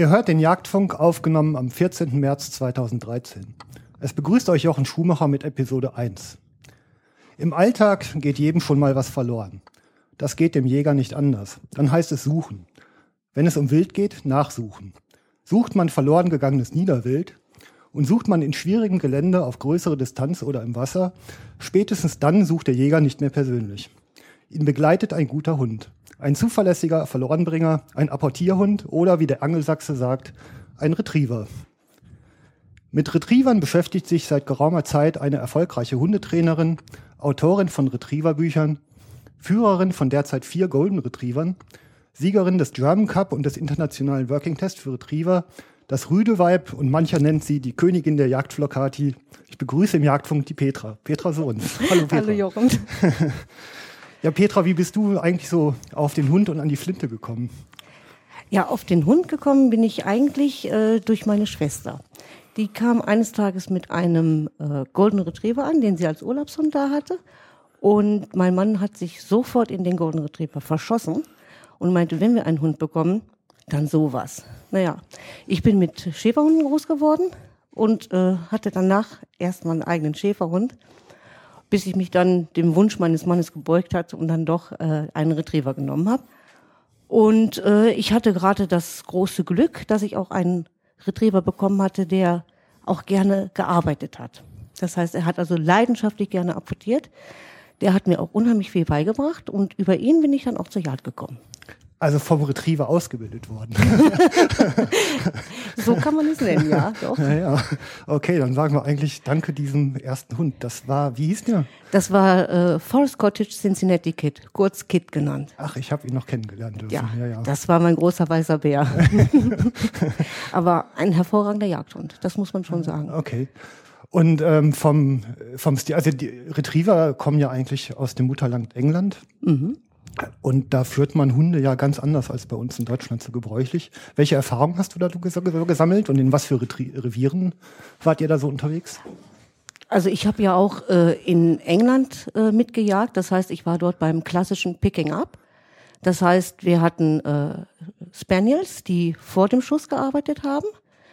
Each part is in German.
Ihr hört den Jagdfunk aufgenommen am 14. März 2013. Es begrüßt euch Jochen Schumacher mit Episode 1. Im Alltag geht jedem schon mal was verloren. Das geht dem Jäger nicht anders. Dann heißt es suchen. Wenn es um Wild geht, nachsuchen. Sucht man verloren gegangenes Niederwild und sucht man in schwierigem Gelände auf größere Distanz oder im Wasser, spätestens dann sucht der Jäger nicht mehr persönlich. Ihn begleitet ein guter Hund. Ein zuverlässiger Verlorenbringer, ein Apportierhund oder wie der Angelsachse sagt, ein Retriever. Mit Retrievern beschäftigt sich seit geraumer Zeit eine erfolgreiche Hundetrainerin, Autorin von Retrieverbüchern, Führerin von derzeit vier Golden Retrievern, Siegerin des German Cup und des Internationalen Working Test für Retriever, das Rüdeweib und mancher nennt sie die Königin der Jagdflocati. Ich begrüße im Jagdfunk die Petra. Petra Sohns. Hallo Petra. Hallo Jochen. Ja, Petra, wie bist du eigentlich so auf den Hund und an die Flinte gekommen? Ja, auf den Hund gekommen bin ich eigentlich äh, durch meine Schwester. Die kam eines Tages mit einem äh, Golden Retriever an, den sie als Urlaubshund da hatte. Und mein Mann hat sich sofort in den Golden Retriever verschossen und meinte, wenn wir einen Hund bekommen, dann sowas. Naja, ich bin mit Schäferhunden groß geworden und äh, hatte danach erstmal einen eigenen Schäferhund, bis ich mich dann dem Wunsch meines Mannes gebeugt hatte und dann doch äh, einen Retriever genommen habe. Und äh, ich hatte gerade das große Glück, dass ich auch einen Retriever bekommen hatte, der auch gerne gearbeitet hat. Das heißt, er hat also leidenschaftlich gerne apportiert. Der hat mir auch unheimlich viel beigebracht und über ihn bin ich dann auch zur Jagd gekommen. Also vom Retriever ausgebildet worden. So kann man es nennen, ja. Doch. ja, ja. Okay, dann sagen wir eigentlich Danke diesem ersten Hund. Das war, wie hieß der? Das war äh, Forest Cottage Cincinnati Kid, kurz Kid genannt. Ach, ich habe ihn noch kennengelernt dürfen. Ja, ja, ja. das war mein großer weißer Bär. Aber ein hervorragender Jagdhund, das muss man schon sagen. Okay. Und ähm, vom, vom Stil, also die Retriever kommen ja eigentlich aus dem Mutterland England. Mhm. Und da führt man Hunde ja ganz anders als bei uns in Deutschland so gebräuchlich. Welche Erfahrungen hast du da ges gesammelt und in was für Revieren wart ihr da so unterwegs? Also ich habe ja auch äh, in England äh, mitgejagt. Das heißt, ich war dort beim klassischen Picking Up. Das heißt, wir hatten äh, Spaniels, die vor dem Schuss gearbeitet haben.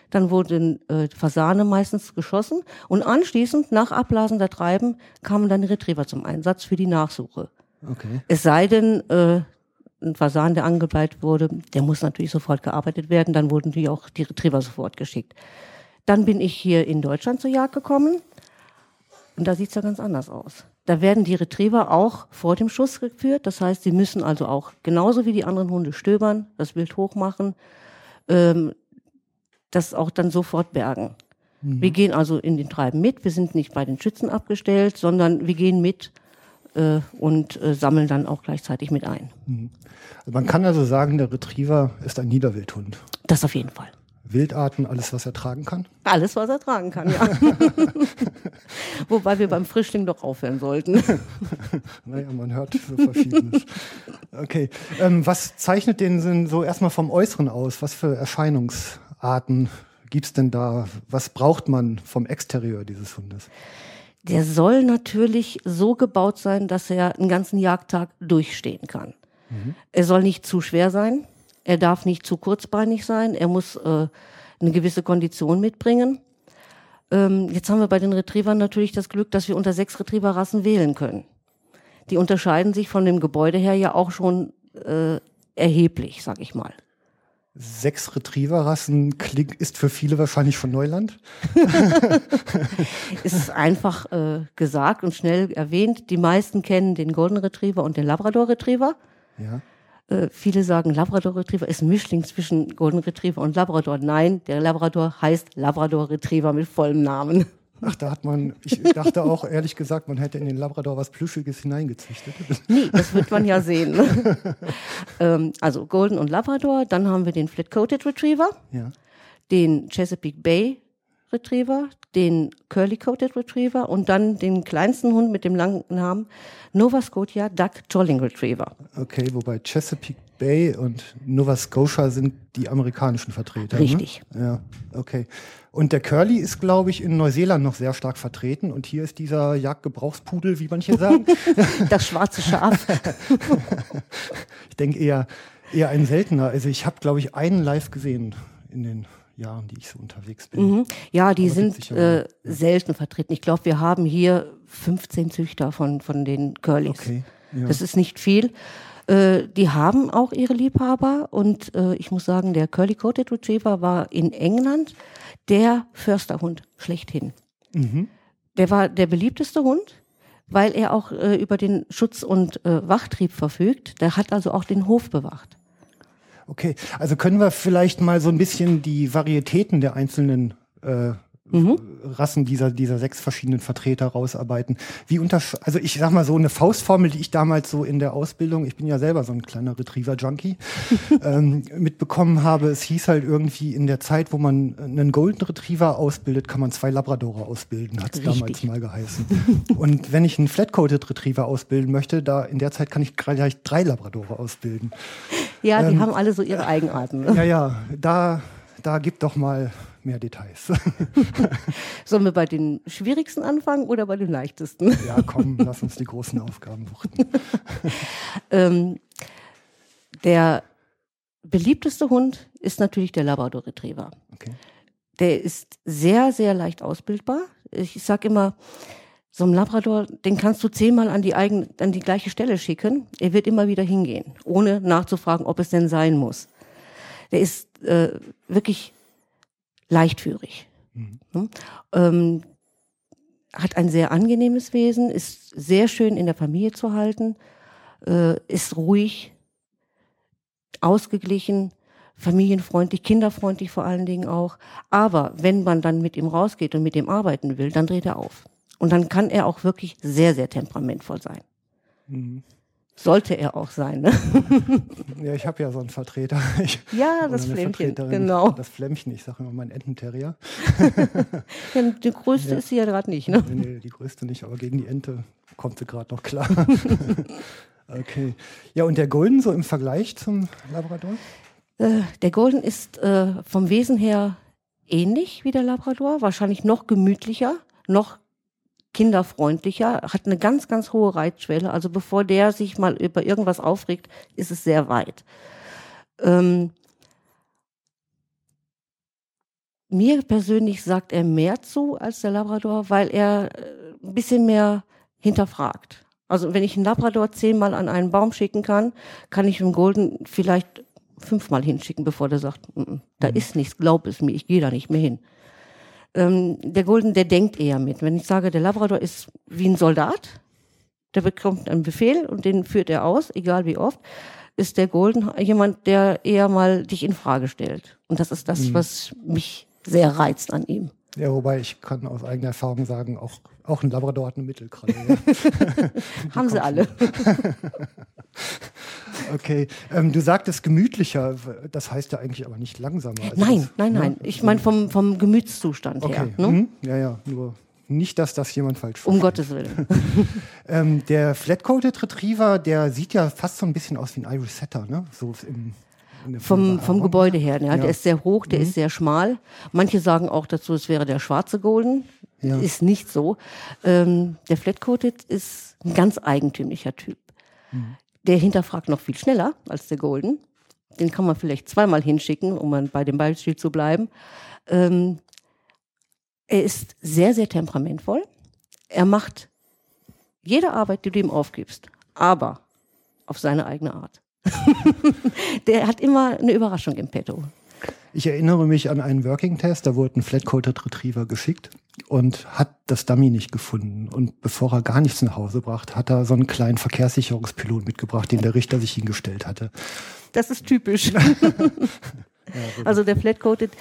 Dann wurden äh, Fasane meistens geschossen und anschließend nach Ablasen der Treiben kamen dann Retriever zum Einsatz für die Nachsuche. Okay. Es sei denn, äh, ein Fasan, der angebleibt wurde, der muss natürlich sofort gearbeitet werden. Dann wurden die auch die Retriever sofort geschickt. Dann bin ich hier in Deutschland zur Jagd gekommen. Und da sieht's ja ganz anders aus. Da werden die Retriever auch vor dem Schuss geführt. Das heißt, sie müssen also auch genauso wie die anderen Hunde stöbern, das Wild hochmachen, ähm, das auch dann sofort bergen. Wir gehen also in den Treiben mit. Wir sind nicht bei den Schützen abgestellt, sondern wir gehen mit äh, und äh, sammeln dann auch gleichzeitig mit ein. Also man kann also sagen, der Retriever ist ein Niederwildhund. Das auf jeden Fall. Wildarten, alles, was er tragen kann. Alles, was er tragen kann, ja. Wobei wir beim Frischling doch aufhören sollten. Naja, man hört so Verschiedenes. Okay. Ähm, was zeichnet den denn so erstmal vom Äußeren aus? Was für Erscheinungsarten gibt's denn da? Was braucht man vom Exterieur dieses Hundes? Der soll natürlich so gebaut sein, dass er einen ganzen Jagdtag durchstehen kann. Er soll nicht zu schwer sein. Er darf nicht zu kurzbeinig sein. Er muss äh, eine gewisse Kondition mitbringen. Ähm, jetzt haben wir bei den Retrievern natürlich das Glück, dass wir unter sechs Retrieverrassen wählen können. Die unterscheiden sich von dem Gebäude her ja auch schon äh, erheblich, sag ich mal. Sechs Retrieverrassen klingt, ist für viele wahrscheinlich schon Neuland. Es ist einfach äh, gesagt und schnell erwähnt. Die meisten kennen den Golden Retriever und den Labrador Retriever. Ja. Äh, viele sagen, Labrador Retriever ist ein Mischling zwischen Golden Retriever und Labrador. Nein, der Labrador heißt Labrador Retriever mit vollem Namen. Ach, da hat man, ich dachte auch ehrlich gesagt, man hätte in den Labrador was Plüschiges hineingezüchtet. Nee, das wird man ja sehen. ähm, also Golden und Labrador. Dann haben wir den Flat-Coated Retriever, Ja. den Chesapeake Bay Retriever, den Curly-Coated Retriever und dann den kleinsten Hund mit dem langen Namen Nova Scotia Duck Jolling Retriever. Okay, wobei Chesapeake Bay und Nova Scotia sind die amerikanischen Vertreter. Richtig. Ne? Ja, okay. Und der Curly ist, glaube ich, in Neuseeland noch sehr stark vertreten. Und hier ist dieser Jagdgebrauchspudel, wie manche sagen. Das schwarze Schaf. ich denke eher, eher ein seltener. Also ich habe, glaube ich, einen live gesehen in den Jahren, die ich so unterwegs bin. Mhm. Ja, die Aber sind äh, selten vertreten. Ich glaube, wir haben hier 15 Züchter von, von den Curlys. Okay, ja. Das ist nicht viel. Äh, die haben auch ihre Liebhaber und äh, ich muss sagen, der Curly Coated Retriever war in England der Försterhund schlechthin. Mhm. Der war der beliebteste Hund, weil er auch äh, über den Schutz- und äh, Wachtrieb verfügt. Der hat also auch den Hof bewacht. Okay, also können wir vielleicht mal so ein bisschen die Varietäten der einzelnen äh, Rassen dieser, dieser sechs verschiedenen Vertreter rausarbeiten. Wie untersch also ich sag mal so eine Faustformel, die ich damals so in der Ausbildung, ich bin ja selber so ein kleiner Retriever-Junkie, ähm, mitbekommen habe. Es hieß halt irgendwie in der Zeit, wo man einen Golden Retriever ausbildet, kann man zwei Labradore ausbilden, hat es damals mal geheißen. Und wenn ich einen Flat-Coated Retriever ausbilden möchte, da in der Zeit kann ich gleich drei Labradore ausbilden. Ja, Ähm, die haben alle so ihre Eigenarten. Ne? Ja, ja, da, da gibt doch mal mehr Details. Sollen wir bei den schwierigsten anfangen oder bei den leichtesten? ja, komm, lass uns die großen Aufgaben wuchten. Ähm, der beliebteste Hund ist natürlich der Labrador Retriever. Okay. Der ist sehr, sehr leicht ausbildbar. Ich sag immer, so ein Labrador, den kannst du zehnmal an die, eigen, an die gleiche Stelle schicken. Er wird immer wieder hingehen, ohne nachzufragen, ob es denn sein muss. Der ist äh, wirklich leichtführig. Hm? Ähm, hat ein sehr angenehmes Wesen, ist sehr schön in der Familie zu halten, äh, ist ruhig, ausgeglichen, familienfreundlich, kinderfreundlich vor allen Dingen auch. Aber wenn man dann mit ihm rausgeht und mit ihm arbeiten will, dann dreht er auf. Und dann kann er auch wirklich sehr, sehr temperamentvoll sein. Sollte er auch sein. Ne? Ja, ich habe ja so einen Vertreter. Ich, Ja, das Flämmchen, genau. Das Flämmchen, ich sage immer mein Ententerrier. Ja, die größte ist sie ja gerade nicht. Ne? Nee, nee, die größte nicht, aber gegen die Ente kommt sie gerade noch klar. okay. Ja, und der Golden so im Vergleich zum Labrador? Äh, der Golden ist äh, vom Wesen her ähnlich wie der Labrador, wahrscheinlich noch gemütlicher, noch kinderfreundlicher, hat eine ganz, ganz hohe Reitschwelle. Also bevor der sich mal über irgendwas aufregt, ist es sehr weit. Ähm, mir persönlich sagt er mehr zu als der Labrador, weil er äh, ein bisschen mehr hinterfragt. Also wenn ich einen Labrador zehnmal an einen Baum schicken kann, kann ich einen Golden vielleicht fünfmal hinschicken, bevor der sagt, "Mm, mm, da ist nichts, glaub es mir, ich gehe da nicht mehr hin. Ähm, der Golden, der denkt eher mit. Wenn ich sage, der Labrador ist wie ein Soldat, der bekommt einen Befehl und den führt er aus, egal wie oft, ist der Golden jemand, der eher mal dich in Frage stellt. Und das ist das, was mich sehr reizt an ihm. Ja, wobei ich kann aus eigener Erfahrung sagen, auch, auch ein Labrador hat eine Mittelkralle. Ja. Haben sie alle. Okay, ähm, du sagtest gemütlicher, das heißt ja eigentlich aber nicht langsamer. Also nein, das, nein, ne? nein. Ich meine vom, vom Gemütszustand Okay, her. Ne? mhm. ja, ja, nur nicht, dass das jemand falsch Um versteht. Gottes Willen. Ähm, der Flat-Coated Retriever, der sieht ja fast so ein bisschen aus wie ein Irish Setter, ne? So im, Vom, vom. Gebäude her. Ja, Ja. Mhm. Der ist sehr hoch, der ist sehr schmal. Manche sagen auch dazu, es wäre der schwarze Golden. Ja. Ist nicht so. Ähm, der Flat-Coated ist ein ganz eigentümlicher Typ. Mhm. Der hinterfragt noch viel schneller als der Golden. Den kann man vielleicht zweimal hinschicken, um bei dem Beispiel zu bleiben. Ähm, er ist sehr, sehr temperamentvoll. Er macht jede Arbeit, die du ihm aufgibst, aber auf seine eigene Art. der hat immer eine Überraschung im Petto. Ich erinnere mich an einen Working-Test, da wurde ein Flat-Coated Retriever geschickt und hat das Dummy nicht gefunden. Und bevor er gar nichts nach Hause brachte, hat er so einen kleinen Verkehrssicherungspilot mitgebracht, den der Richter sich hingestellt hatte. Das ist typisch. also der Flat-Coated,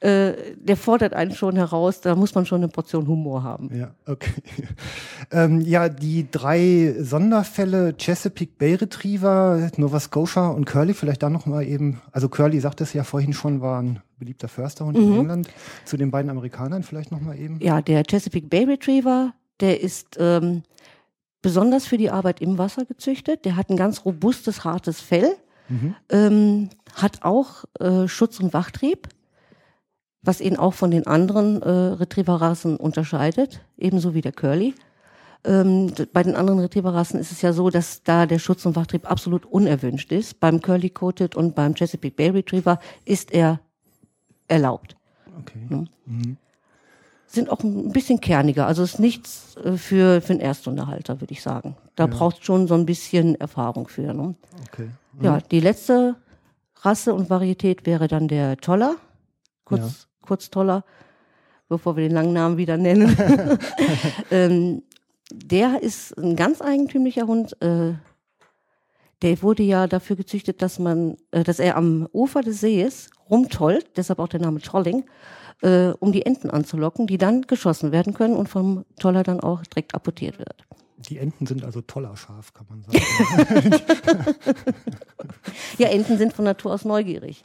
äh, der fordert einen schon heraus, da muss man schon eine Portion Humor haben. Ja, okay. ähm, ja, die drei Sonderfälle Chesapeake Bay Retriever, Nova Scotia und Curly, vielleicht da noch mal eben, also Curly sagt es ja vorhin schon, war ein beliebter Försterhund in England. Zu den beiden Amerikanern vielleicht noch mal eben. Ja, der Chesapeake Bay Retriever, der ist ähm, besonders für die Arbeit im Wasser gezüchtet. Der hat ein ganz robustes, hartes Fell, ähm, hat auch äh, Schutz- und Wachtrieb, was ihn auch von den anderen äh, Retrieverrassen unterscheidet, ebenso wie der Curly. Ähm, bei den anderen Retrieverrassen ist es ja so, dass da der Schutz- und Wachtrieb absolut unerwünscht ist. Beim Curly Coated und beim Chesapeake Bay Retriever ist er erlaubt Okay. sind auch ein bisschen kerniger. Also ist nichts äh, für, für einen Erstunterhalter, würde ich sagen. Da braucht schon so ein bisschen Erfahrung für. Ne? okay. Ja, die letzte Rasse und Varietät wäre dann der Toller, kurz, Ja. kurz Toller, bevor wir den langen Namen wieder nennen. ähm, der ist ein ganz eigentümlicher Hund. Äh, der wurde ja dafür gezüchtet, dass man, äh, dass er am Ufer des Sees rumtollt, deshalb auch der Name Trolling, äh, um die Enten anzulocken, die dann geschossen werden können und vom Toller dann auch direkt apportiert wird. Die Enten sind also toller scharf, kann man sagen. Ja, Enten sind von Natur aus neugierig.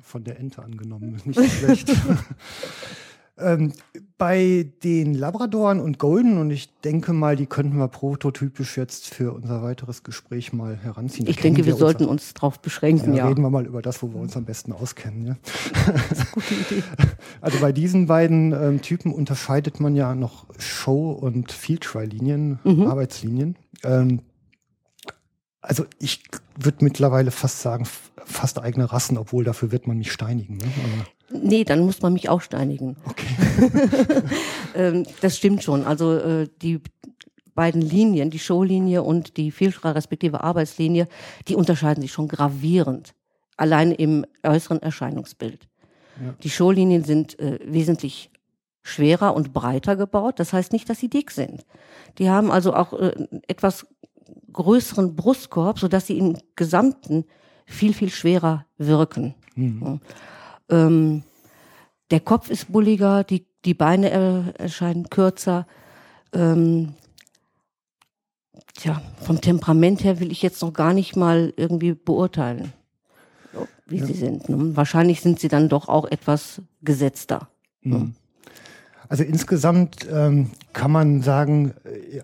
Von der Ente angenommen, nicht schlecht. ähm, bei den Labradoren und Golden, und ich denke mal, die könnten wir prototypisch jetzt für unser weiteres Gespräch mal heranziehen. Ich denke, wir uns sollten am- uns darauf beschränken, Ja, ja. reden wir mal über das, wo wir uns am besten auskennen. Ja? Gute Idee. Also bei diesen beiden ähm, Typen unterscheidet man ja noch Show- und Field-Try-Linien, Mhm. Arbeitslinien. Ähm, also ich würde mittlerweile fast sagen, fast eigene Rassen, obwohl dafür wird man mich steinigen. Ne? Nee, dann muss man mich auch steinigen. okay. Ähm, das stimmt schon. Also äh, die beiden Linien, die Showlinie und die Vielschrei respektive Arbeitslinie, die unterscheiden sich schon gravierend. Allein im äußeren Erscheinungsbild. Ja. Die Showlinien sind äh, wesentlich schwerer und breiter gebaut. Das heißt nicht, dass sie dick sind. Die haben also auch äh, einen etwas größeren Brustkorb, sodass sie im Gesamten viel, viel schwerer wirken. Ja. Ähm, der Kopf ist bulliger, die, die Beine erscheinen kürzer. Ähm, tja, vom Temperament her will ich jetzt noch gar nicht mal irgendwie beurteilen, wie sie sind. Ne? Wahrscheinlich sind sie dann doch auch etwas gesetzter. Also insgesamt ähm, kann man sagen,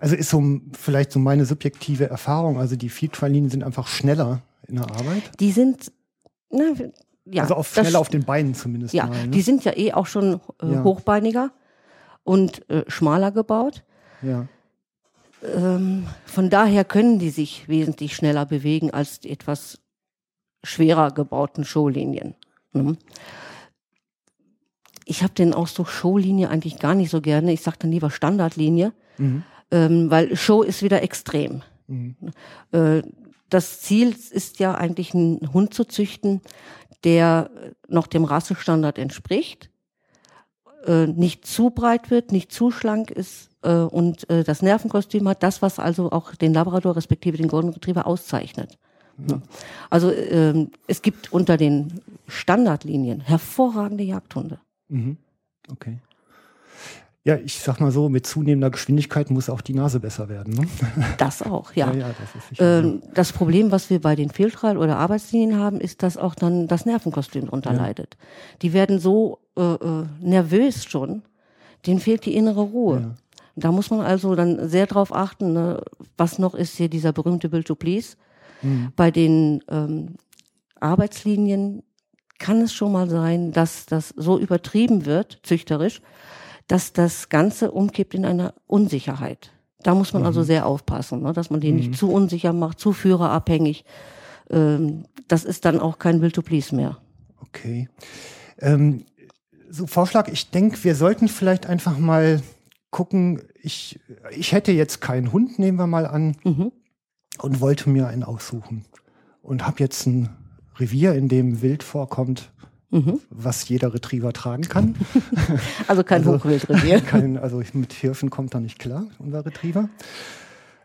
also ist so vielleicht so meine subjektive Erfahrung, also die Field-Try-Linien sind einfach schneller in der Arbeit. Die sind, na, ja, also auf, schneller auf den Beinen zumindest Ja, mal. Ne? die sind ja eh auch schon äh, Ja. hochbeiniger und äh, schmaler gebaut. ja. Ähm, von daher können die sich wesentlich schneller bewegen als die etwas schwerer gebauten Showlinien. Mhm. Ich habe den Ausdruck Showlinie eigentlich gar nicht so gerne. Ich sage dann lieber Standardlinie, Mhm. ähm, weil Show ist wieder extrem. Mhm. Äh, das Ziel ist ja eigentlich, einen Hund zu züchten, der noch dem Rassestandard entspricht, äh, nicht zu breit wird, nicht zu schlank ist äh, und äh, das Nervenkostüm hat, das, was also auch den Labrador respektive den Golden Retriever auszeichnet. Ja. Also ähm, es gibt unter den Standardlinien hervorragende Jagdhunde. Mhm. Okay. Ja, ich sag mal so, mit zunehmender Geschwindigkeit muss auch die Nase besser werden. Ne? Das auch, ja. Ja, ja, das sicher. Ähm, das Problem, was wir bei den Fehlstrahl- oder Arbeitslinien haben, ist, dass auch dann das Nervenkostüm drunter leidet. Die werden so äh, äh, nervös schon, denen fehlt die innere Ruhe. Da muss man also dann sehr drauf achten, ne? was noch ist hier dieser berühmte Bill to Please. Mhm. Bei den ähm, Arbeitslinien kann es schon mal sein, dass das so übertrieben wird, züchterisch, dass das Ganze umkippt in eine Unsicherheit. Da muss man Mhm. also sehr aufpassen, ne? dass man den nicht zu unsicher macht, zu führerabhängig. Ähm, das ist dann auch kein Will to Please mehr. Okay. Ähm, so Vorschlag, ich denke, wir sollten vielleicht einfach mal gucken, ich, ich hätte jetzt keinen Hund, nehmen wir mal an, Mhm. und wollte mir einen aussuchen. Und habe jetzt ein Revier, in dem Wild vorkommt, Mhm. was jeder Retriever tragen kann. Also kein Also- Hochwildrevier. Kein, also mit Hirschen kommt er nicht klar, unser Retriever.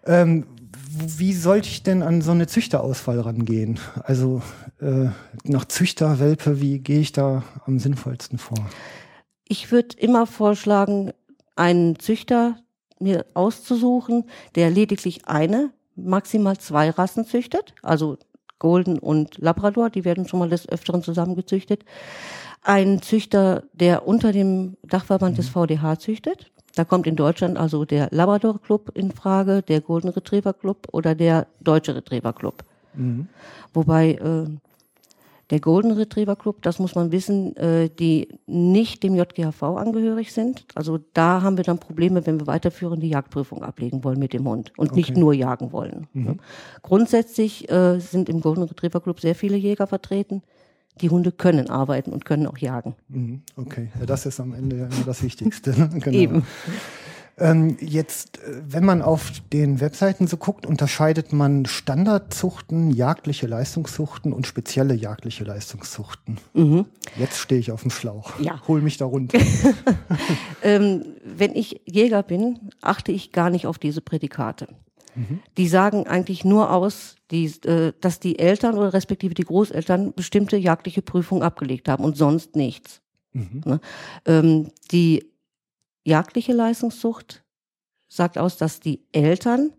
Ähm, wie sollte ich denn an so eine Züchterauswahl rangehen? Also äh, nach Züchterwelpe, wie gehe ich da am sinnvollsten vor? Ich würde immer vorschlagen, einen Züchter mir auszusuchen, der lediglich eine, maximal zwei Rassen züchtet, also Golden und Labrador, die werden schon mal des Öfteren zusammengezüchtet. Ein Züchter, der unter dem Dachverband des VDH züchtet. Da kommt in Deutschland also der Labrador Club in Frage, der Golden Retriever Club oder der Deutsche Retriever Club. Wobei äh, der Golden Retriever Club, das muss man wissen, äh, die nicht dem JGHV angehörig sind. Also da haben wir dann Probleme, wenn wir weiterführende Jagdprüfung ablegen wollen mit dem Hund und nicht nur jagen wollen. Grundsätzlich äh, sind im Golden Retriever Club sehr viele Jäger vertreten. Die Hunde können arbeiten und können auch jagen. Mhm, Okay, ja, das ist am Ende ja immer das Wichtigste. ne? genau. Eben. Ähm, jetzt, äh, wenn man auf den Webseiten so guckt, unterscheidet man Standardzuchten, jagdliche Leistungszuchten und spezielle jagdliche Leistungszuchten. Jetzt stehe ich auf dem Schlauch. Mhm. Ja. Hol mich da runter. Ähm, wenn ich Jäger bin, achte ich gar nicht auf diese Prädikate. Die sagen eigentlich nur aus, die, äh, dass die Eltern oder respektive die Großeltern bestimmte jagdliche Prüfungen abgelegt haben und sonst nichts. Ne? Ähm, die jagdliche Leistungszucht sagt aus, dass die Eltern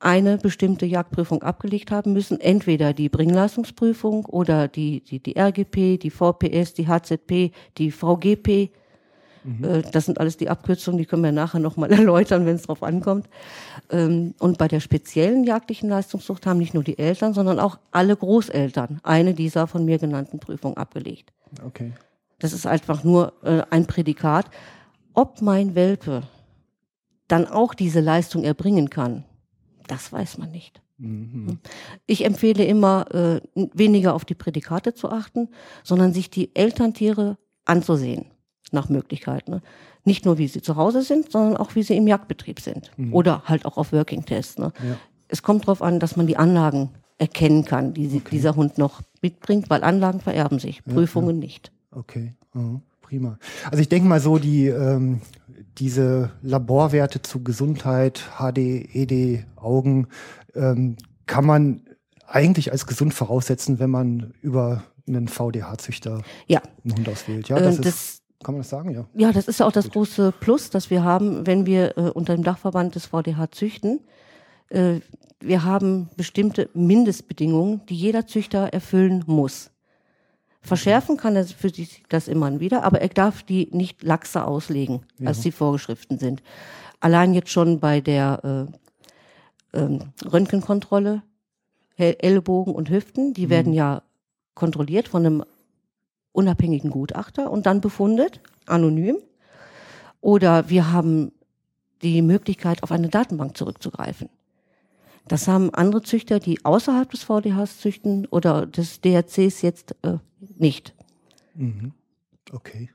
eine bestimmte Jagdprüfung abgelegt haben müssen, entweder die Bringleistungsprüfung oder die, die, die RGP, die VPS, die HZP, die VGP. Äh, Das sind alles die Abkürzungen, die können wir nachher nochmal erläutern, wenn es drauf ankommt. Ähm, Und bei der speziellen jagdlichen Leistungszucht haben nicht nur die Eltern, sondern auch alle Großeltern eine dieser von mir genannten Prüfungen abgelegt. Okay. Das ist einfach nur äh, ein Prädikat. Ob mein Welpe dann auch diese Leistung erbringen kann, das weiß man nicht. Ich empfehle immer, äh, weniger auf die Prädikate zu achten, sondern sich die Elterntiere anzusehen, nach Möglichkeit. Ne? Nicht nur, wie sie zu Hause sind, sondern auch, wie sie im Jagdbetrieb sind. Oder halt auch auf Working-Tests. Ne? Es kommt darauf an, dass man die Anlagen erkennen kann, die sie, dieser Hund noch mitbringt, weil Anlagen vererben sich, Prüfungen nicht. Okay, mhm, prima. Also ich denke mal so, die ähm, diese Laborwerte zu Gesundheit, HD, ED, Augen, ähm, kann man eigentlich als gesund voraussetzen, wenn man über einen VDH-Züchter Ja, einen Hund auswählt. Ja, Äh, das, ist, das- kann man das sagen, ja. Ja, das ist ja auch das große Plus, das wir haben, wenn wir äh, unter dem Dachverband des VDH züchten. Äh, wir haben bestimmte Mindestbedingungen, die jeder Züchter erfüllen muss. Verschärfen kann er für sich das immer wieder, aber er darf die nicht laxer auslegen, als die Vorgeschriften sind. Allein jetzt schon bei der äh, ähm, Röntgenkontrolle, Ellbogen und Hüften, die werden ja kontrolliert von einem unabhängigen Gutachter und dann befundet, anonym. Oder wir haben die Möglichkeit, auf eine Datenbank zurückzugreifen. Das haben andere Züchter, die außerhalb des VDHs züchten oder des DRCs jetzt äh, nicht. Okay.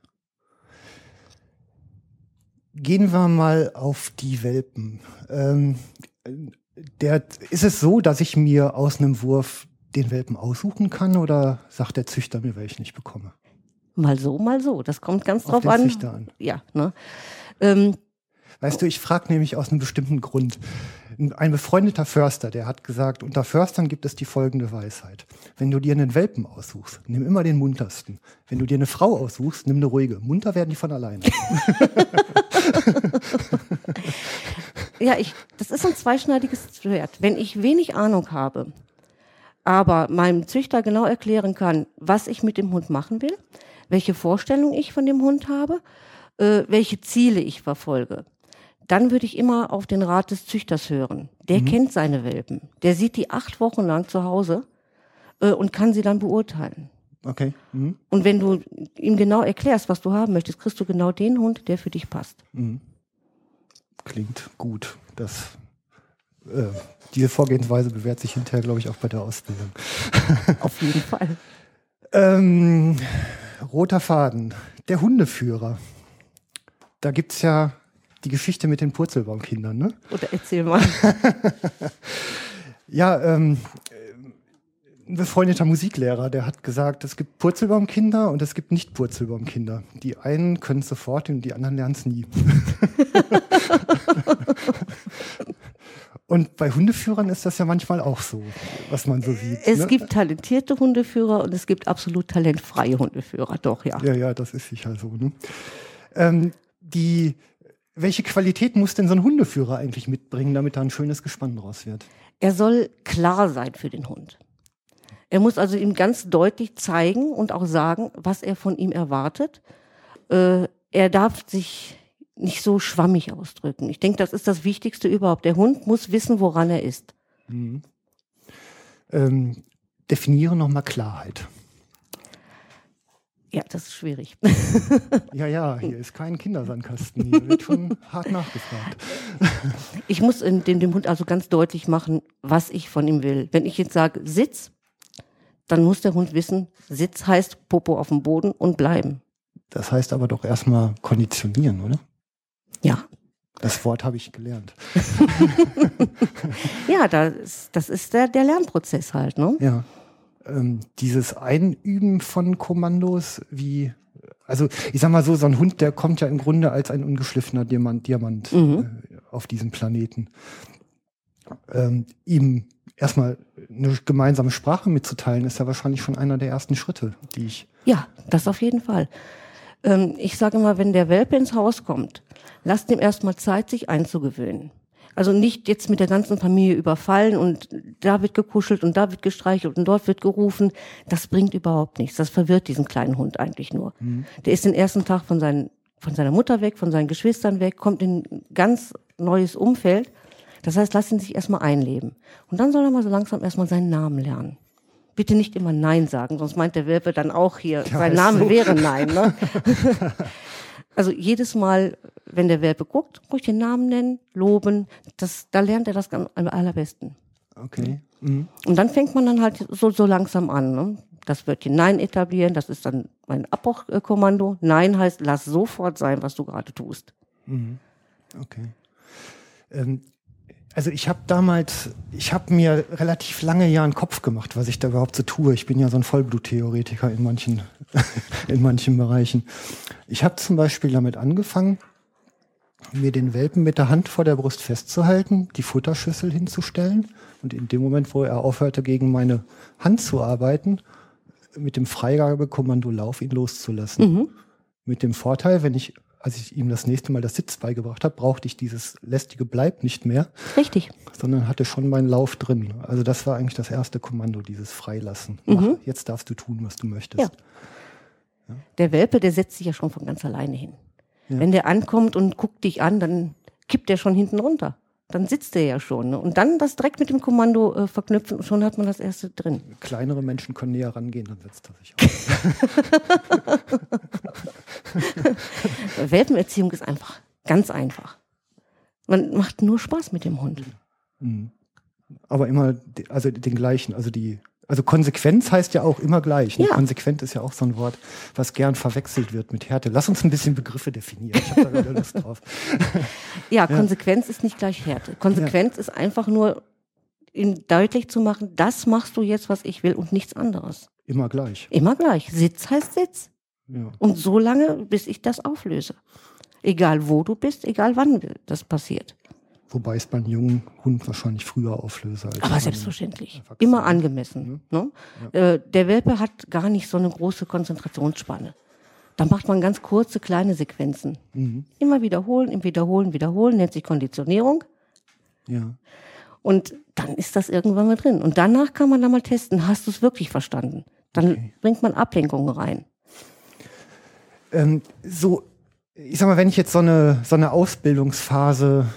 Gehen wir mal auf die Welpen. Ähm, der, ist es so, dass ich mir aus einem Wurf den Welpen aussuchen kann oder sagt der Züchter mir, welchen ich bekomme? Mal so, mal so. Das kommt ganz Auf drauf den an. Züchter an. Ja, ne? Ähm, Weißt du, ich frage nämlich aus einem bestimmten Grund. Ein befreundeter Förster, der hat gesagt, unter Förstern gibt es die folgende Weisheit. Wenn du dir einen Welpen aussuchst, nimm immer den muntersten. Wenn du dir eine Frau aussuchst, nimm eine ruhige. Munter werden die von alleine. ja, ich, das ist ein zweischneidiges Schwert. Wenn ich wenig Ahnung habe, aber meinem Züchter genau erklären kann, was ich mit dem Hund machen will, welche Vorstellung ich von dem Hund habe, äh, welche Ziele ich verfolge, dann würde ich immer auf den Rat des Züchters hören. Der Mhm. kennt seine Welpen. Der sieht die acht Wochen lang zu Hause äh, und kann sie dann beurteilen. Okay. Mhm. Und wenn du ihm genau erklärst, was du haben möchtest, kriegst du genau den Hund, der für dich passt. Klingt gut. Das, äh, diese Vorgehensweise bewährt sich hinterher, glaube ich, auch bei der Ausbildung. Auf jeden Fall. Ähm, roter Faden. Der Hundeführer. Da gibt's ja die Geschichte mit den Purzelbaumkindern, ne? Oder erzähl mal. Ja, ähm, ein befreundeter Musiklehrer, der hat gesagt, es gibt Purzelbaumkinder und es gibt nicht Purzelbaumkinder. Die einen können es sofort und die anderen lernen es nie. und bei Hundeführern ist das ja manchmal auch so, was man so sieht. Es ne? gibt talentierte Hundeführer und es gibt absolut talentfreie Hundeführer, doch, ja. Ja, ja, das ist sicher so. Ne? Ähm, die, welche Qualität muss denn so ein Hundeführer eigentlich mitbringen, damit da ein schönes Gespann draus wird? Er soll klar sein für den Hund. Er muss also ihm ganz deutlich zeigen und auch sagen, was er von ihm erwartet. Äh, er darf sich nicht so schwammig ausdrücken. Ich denke, das ist das Wichtigste überhaupt. Der Hund muss wissen, woran er ist. Ähm, definiere nochmal Klarheit. Ja, das ist schwierig. Ja, ja, hier ist kein Kindersandkasten. Hier wird schon hart nachgefragt. Ich muss in dem, dem Hund also ganz deutlich machen, was ich von ihm will. Wenn ich jetzt sage, Sitz, dann muss der Hund wissen, Sitz heißt Popo auf dem Boden und bleiben. Das heißt aber doch erstmal konditionieren, oder? Ja. Das Wort habe ich gelernt. Ja, das, das ist der, der Lernprozess halt, ne? Ja. Ähm, dieses Einüben von Kommandos, wie, also ich sag mal so, so ein Hund, der kommt ja im Grunde als ein ungeschliffener Diamant, Diamant äh, auf diesem Planeten. Ähm, ihm erstmal eine gemeinsame Sprache mitzuteilen, ist ja wahrscheinlich schon einer der ersten Schritte, die ich. Ja, das auf jeden Fall. Ähm, ich sage immer, wenn der Welpe ins Haus kommt, lasst ihm erstmal Zeit, sich einzugewöhnen. Also nicht jetzt mit der ganzen Familie überfallen und da wird gekuschelt und da wird gestreichelt und dort wird gerufen. Das bringt überhaupt nichts. Das verwirrt diesen kleinen Hund eigentlich nur. Der ist den ersten Tag von, seinen, von seiner Mutter weg, von seinen Geschwistern weg, kommt in ein ganz neues Umfeld. Das heißt, lass ihn sich erstmal einleben. Und dann soll er mal so langsam erstmal seinen Namen lernen. Bitte nicht immer Nein sagen, sonst meint der Welpe dann auch hier, sein ist Name so. wäre Nein. Ne? also jedes Mal, wenn der Welpe guckt, ruhig den Namen nennen, loben, das, da lernt er das am allerbesten. Okay. Mhm. Und dann fängt man dann halt so, so langsam an. Ne? Das Wörtchen Nein etablieren, das ist dann mein Abbruchkommando. Nein heißt, lass sofort sein, was du gerade tust. Okay. Ähm, also ich habe damals, ich habe mir relativ lange ja einen Kopf gemacht, was ich da überhaupt so tue. Ich bin ja so ein Vollbluttheoretiker in manchen, in manchen Bereichen. Ich habe zum Beispiel damit angefangen, mir den Welpen mit der Hand vor der Brust festzuhalten, die Futterschüssel hinzustellen und in dem Moment, wo er aufhörte, gegen meine Hand zu arbeiten, mit dem Freigabekommando Lauf ihn loszulassen. Mit dem Vorteil, wenn ich, als ich ihm das nächste Mal das Sitz beigebracht habe, brauchte ich dieses lästige Bleib nicht mehr, Richtig. sondern hatte schon meinen Lauf drin. Also das war eigentlich das erste Kommando, dieses Freilassen. Mach, jetzt darfst du tun, was du möchtest. Ja. Der Welpe, der setzt sich ja schon von ganz alleine hin. Wenn der ankommt und guckt dich an, dann kippt der schon hinten runter. Dann sitzt der ja schon. Ne? Und dann das direkt mit dem Kommando äh, verknüpfen und schon hat man das erste drin. Kleinere Menschen können näher rangehen, dann setzt er sich auf. Welpenerziehung ist einfach ganz einfach. Man macht nur Spaß mit dem Hund. Aber immer, also den gleichen, also die, also Konsequenz heißt ja auch immer gleich. Ne? Ja. Konsequent ist ja auch so ein Wort, was gern verwechselt wird mit Härte. Lass uns ein bisschen Begriffe definieren. Ich habe da wieder Lust drauf. Ja, Konsequenz ist nicht gleich Härte. Konsequenz ist einfach nur, ihm deutlich zu machen, das machst du jetzt, was ich will und nichts anderes. Immer gleich. Immer gleich. Sitz heißt Sitz. Ja. Und so lange, bis ich das auflöse. Egal wo du bist, egal wann das passiert. Wobei es beim jungen Hund wahrscheinlich früher auflöse. Als Aber selbstverständlich. Immer angemessen. Ne? Äh, der Welpe hat gar nicht so eine große Konzentrationsspanne. Da macht man ganz kurze, kleine Sequenzen. Immer wiederholen, im Wiederholen, wiederholen, nennt sich Konditionierung. Ja. Und dann ist das irgendwann mal drin. Und danach kann man dann mal testen, hast du es wirklich verstanden? Dann Okay. bringt man Ablenkungen rein. Ähm, so, ich sag mal, wenn ich jetzt so eine, so eine Ausbildungsphase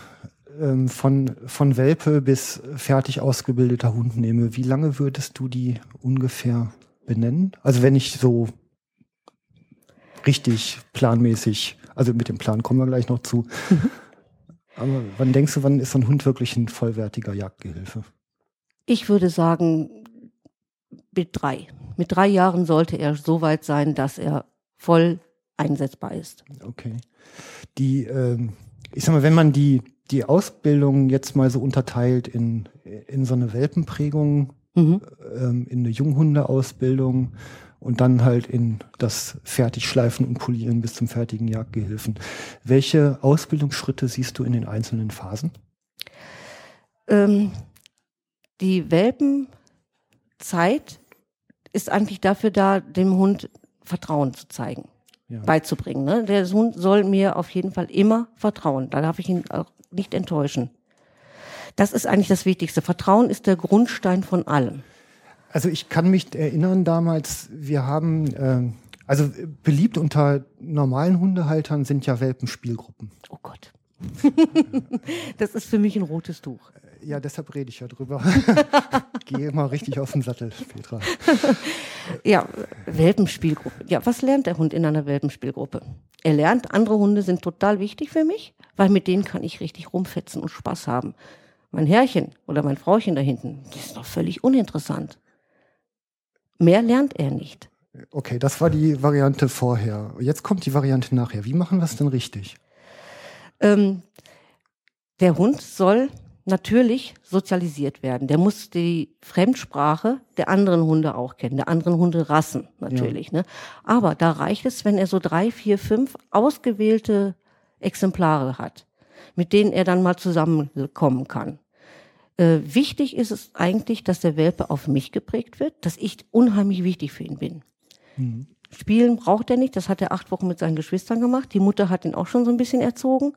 ähm, von, von Welpe bis fertig ausgebildeter Hund nehme, wie lange würdest du die ungefähr benennen? Also wenn ich so richtig planmäßig, also mit dem Plan kommen wir gleich noch zu. Aber wann denkst du, wann ist so ein Hund wirklich ein vollwertiger Jagdgehilfe? Ich würde sagen, mit drei. Mit drei Jahren sollte er so weit sein, dass er voll einsetzbar ist. Okay. Die, ähm, ich sag mal, wenn man die, die Ausbildung jetzt mal so unterteilt in, in so eine Welpenprägung, Mhm. ähm, in eine Junghundeausbildung und dann halt in das Fertigschleifen und Polieren bis zum fertigen Jagdgehilfen. Welche Ausbildungsschritte siehst du in den einzelnen Phasen? Ähm, die Welpenzeit ist eigentlich dafür da, dem Hund Vertrauen zu zeigen, Ja. beizubringen. Ne? Der Hund soll mir auf jeden Fall immer vertrauen. Da darf ich ihn auch nicht enttäuschen. Das ist eigentlich das Wichtigste. Vertrauen ist der Grundstein von allem. Also ich kann mich erinnern damals, wir haben, ähm, also äh, beliebt unter normalen Hundehaltern sind ja Welpenspielgruppen. Oh Gott. das ist für mich ein rotes Tuch. Ja, deshalb rede ich ja drüber. Gehe mal richtig auf den Sattel, Petra. Ja, Welpenspielgruppe. Ja, was lernt der Hund in einer Welpenspielgruppe? Er lernt, andere Hunde sind total wichtig für mich, weil mit denen kann ich richtig rumfetzen und Spaß haben. Mein Herrchen oder mein Frauchen da hinten, die ist doch völlig uninteressant. Mehr lernt er nicht. Okay, das war die Variante vorher. Jetzt kommt die Variante nachher. Wie machen wir es denn richtig? Ähm, der Hund soll natürlich sozialisiert werden. Der muss die Fremdsprache der anderen Hunde auch kennen, der anderen Hunderassen natürlich. Ne? Aber da reicht es, wenn er so drei, vier, fünf ausgewählte Exemplare hat, mit denen er dann mal zusammenkommen kann. Äh, wichtig ist es eigentlich, dass der Welpe auf mich geprägt wird, dass ich unheimlich wichtig für ihn bin. Spielen braucht er nicht, das hat er acht Wochen mit seinen Geschwistern gemacht. Die Mutter hat ihn auch schon so ein bisschen erzogen.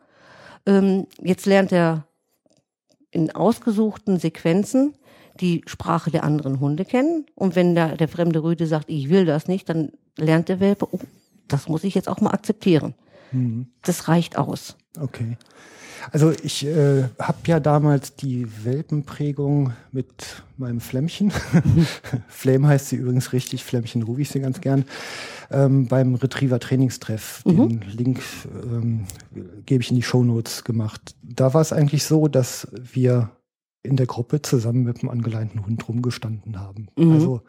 Ähm, jetzt lernt er in ausgesuchten Sequenzen die Sprache der anderen Hunde kennen. Und wenn der, der fremde Rüde sagt, ich will das nicht, dann lernt der Welpe, oh, das muss ich jetzt auch mal akzeptieren. Das reicht aus. Okay. Also ich äh, habe ja damals die Welpenprägung mit meinem Flämmchen. Flame heißt sie übrigens richtig, Flämmchen rufe ich sie ganz gern. Ähm, beim Retriever Trainingstreff. Den Link ähm, gebe ich in die Shownotes gemacht. Da war es eigentlich so, dass wir in der Gruppe zusammen mit einem angeleinten Hund rumgestanden haben. Also,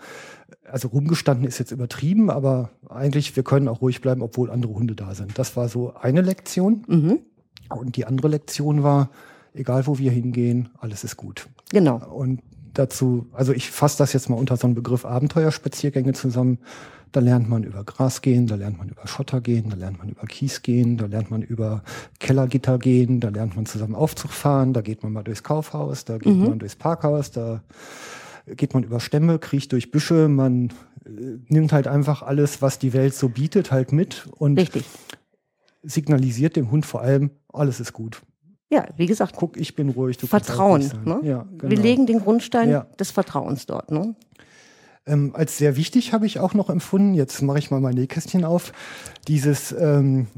also rumgestanden ist jetzt übertrieben, aber eigentlich, wir können auch ruhig bleiben, obwohl andere Hunde da sind. Das war so eine Lektion. Mhm. Und die andere Lektion war, egal wo wir hingehen, alles ist gut. Genau. Und dazu, also ich fasse das jetzt mal unter so einen Begriff Abenteuerspaziergänge zusammen. Da lernt man über Gras gehen, da lernt man über Schotter gehen, da lernt man über Kies gehen, da lernt man über Kellergitter gehen, da lernt man zusammen Aufzug fahren, da geht man mal durchs Kaufhaus, da geht man durchs Parkhaus, da geht man über Stämme, kriecht durch Büsche, man äh, nimmt halt einfach alles, was die Welt so bietet, halt mit und Richtig. signalisiert dem Hund vor allem, alles ist gut. Ja, wie gesagt, Guck, ich bin ruhig. Du Vertrauen. Ne? Ja, genau. Wir legen den Grundstein Ja. des Vertrauens dort. Ne? Ähm, als sehr wichtig habe ich auch noch empfunden, jetzt mache ich mal mein Nähkästchen auf, dieses ähm,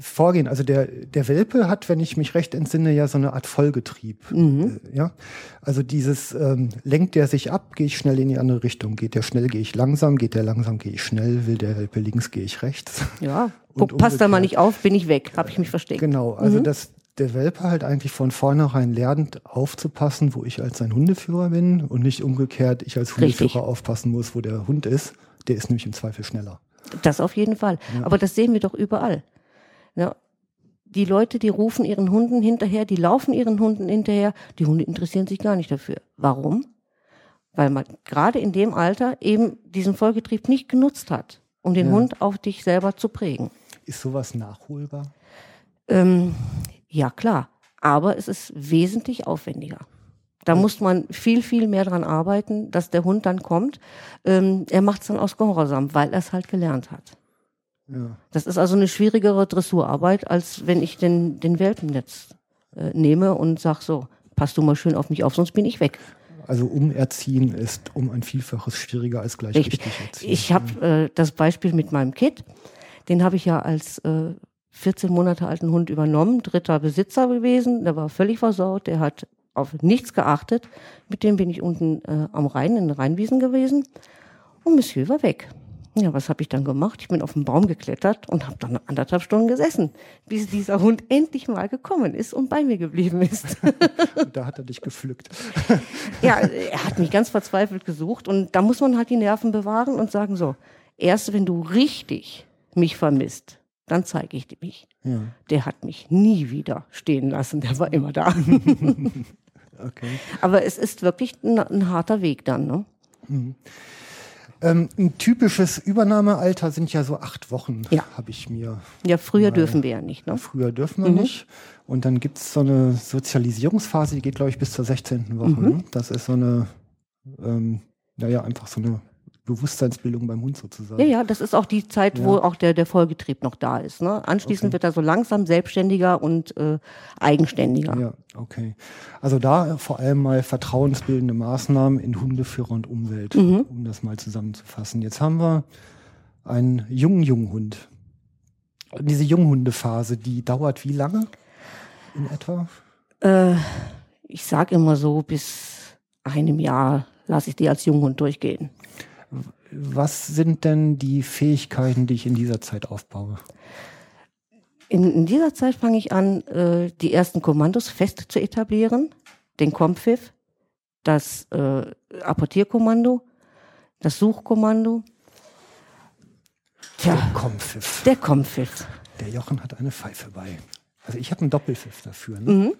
Vorgehen. Also der, der Welpe hat, wenn ich mich recht entsinne, ja so eine Art Vollgetrieb. Mhm. Äh, ja? Also dieses, ähm, lenkt der sich ab, gehe ich schnell in die andere Richtung. Geht der schnell, gehe ich langsam. Geht der langsam, gehe ich schnell. Will der Welpe links, gehe ich rechts. Ja, Und Guck, passt da mal nicht auf, bin ich weg, habe ich mich versteckt. Genau, also dass der Welpe halt eigentlich von vornherein lernt, aufzupassen, wo ich als sein Hundeführer bin und nicht umgekehrt, ich als Richtig. Hundeführer aufpassen muss, wo der Hund ist. Der ist nämlich im Zweifel schneller. Das auf jeden Fall. Aber das sehen wir doch überall. Ja, die Leute, die rufen ihren Hunden hinterher, die laufen ihren Hunden hinterher, die Hunde interessieren sich gar nicht dafür. Warum? Weil man gerade in dem Alter eben diesen Vollgetrieb nicht genutzt hat, um den Ja. Hund auf dich selber zu prägen. Ist sowas nachholbar? Ähm, ja, klar. Aber es ist wesentlich aufwendiger. Da muss man viel, viel mehr dran arbeiten, dass der Hund dann kommt. Ähm, er macht es dann aus Gehorsam, weil er es halt gelernt hat. Ja. Das ist also eine schwierigere Dressurarbeit, als wenn ich den, den Welpen jetzt äh, nehme und sag so, pass du mal schön auf mich auf, sonst bin ich weg. Also umerziehen ist um ein Vielfaches schwieriger als gleich Richtig. richtig erziehen. Ich habe äh, das Beispiel mit meinem Kid, den habe ich ja als äh, 14 Monate alten Hund übernommen, dritter Besitzer gewesen, der war völlig versaut, der hat auf nichts geachtet. Mit dem bin ich unten äh, am Rhein, in den Rheinwiesen gewesen und Monsieur war weg. Ja, was habe ich dann gemacht? Ich bin auf den Baum geklettert und habe dann anderthalb Stunden gesessen, bis dieser Hund endlich mal gekommen ist und bei mir geblieben ist. da hat er dich gepflückt. ja, er hat mich ganz verzweifelt gesucht und da muss man halt die Nerven bewahren und sagen so, erst wenn du richtig mich vermisst, dann zeige ich mich. Ja, Der hat mich nie wieder stehen lassen, der war immer da. okay. Aber es ist wirklich ein, ein harter Weg dann, ne? Ähm, ein typisches Übernahmealter sind ja so acht Wochen, Ja. habe ich mir. Ja, früher dürfen wir ja nicht, ne? Früher dürfen wir nicht. Und dann gibt es so eine Sozialisierungsphase, die geht, glaube ich, bis zur 16. Woche. Ne? Das ist so eine, ähm, naja, einfach so eine Bewusstseinsbildung beim Hund sozusagen. Ja, ja, das ist auch die Zeit, wo Ja. auch der, der Vollgetrieb noch da ist. Ne? Anschließend Okay. wird er so langsam selbstständiger und äh, eigenständiger. Ja, okay. Also da vor allem mal vertrauensbildende Maßnahmen in Hundeführer und Umwelt, Mhm. um das mal zusammenzufassen. Jetzt haben wir einen jungen Junghund. Diese Junghundephase, die dauert wie lange in etwa? Äh, ich sag immer so, bis einem Jahr lasse ich die als Junghund durchgehen. Was sind denn die Fähigkeiten, die ich in dieser Zeit aufbaue? In, in dieser Zeit fange ich an, äh, die ersten Kommandos fest zu etablieren. Den Kompfiff, das äh, Apportierkommando, das Suchkommando. Der Tja, Kompfiff. der Kompfiff. Der Jochen hat eine Pfeife bei. Also ich habe einen Doppelpfiff dafür. Ne? Mhm.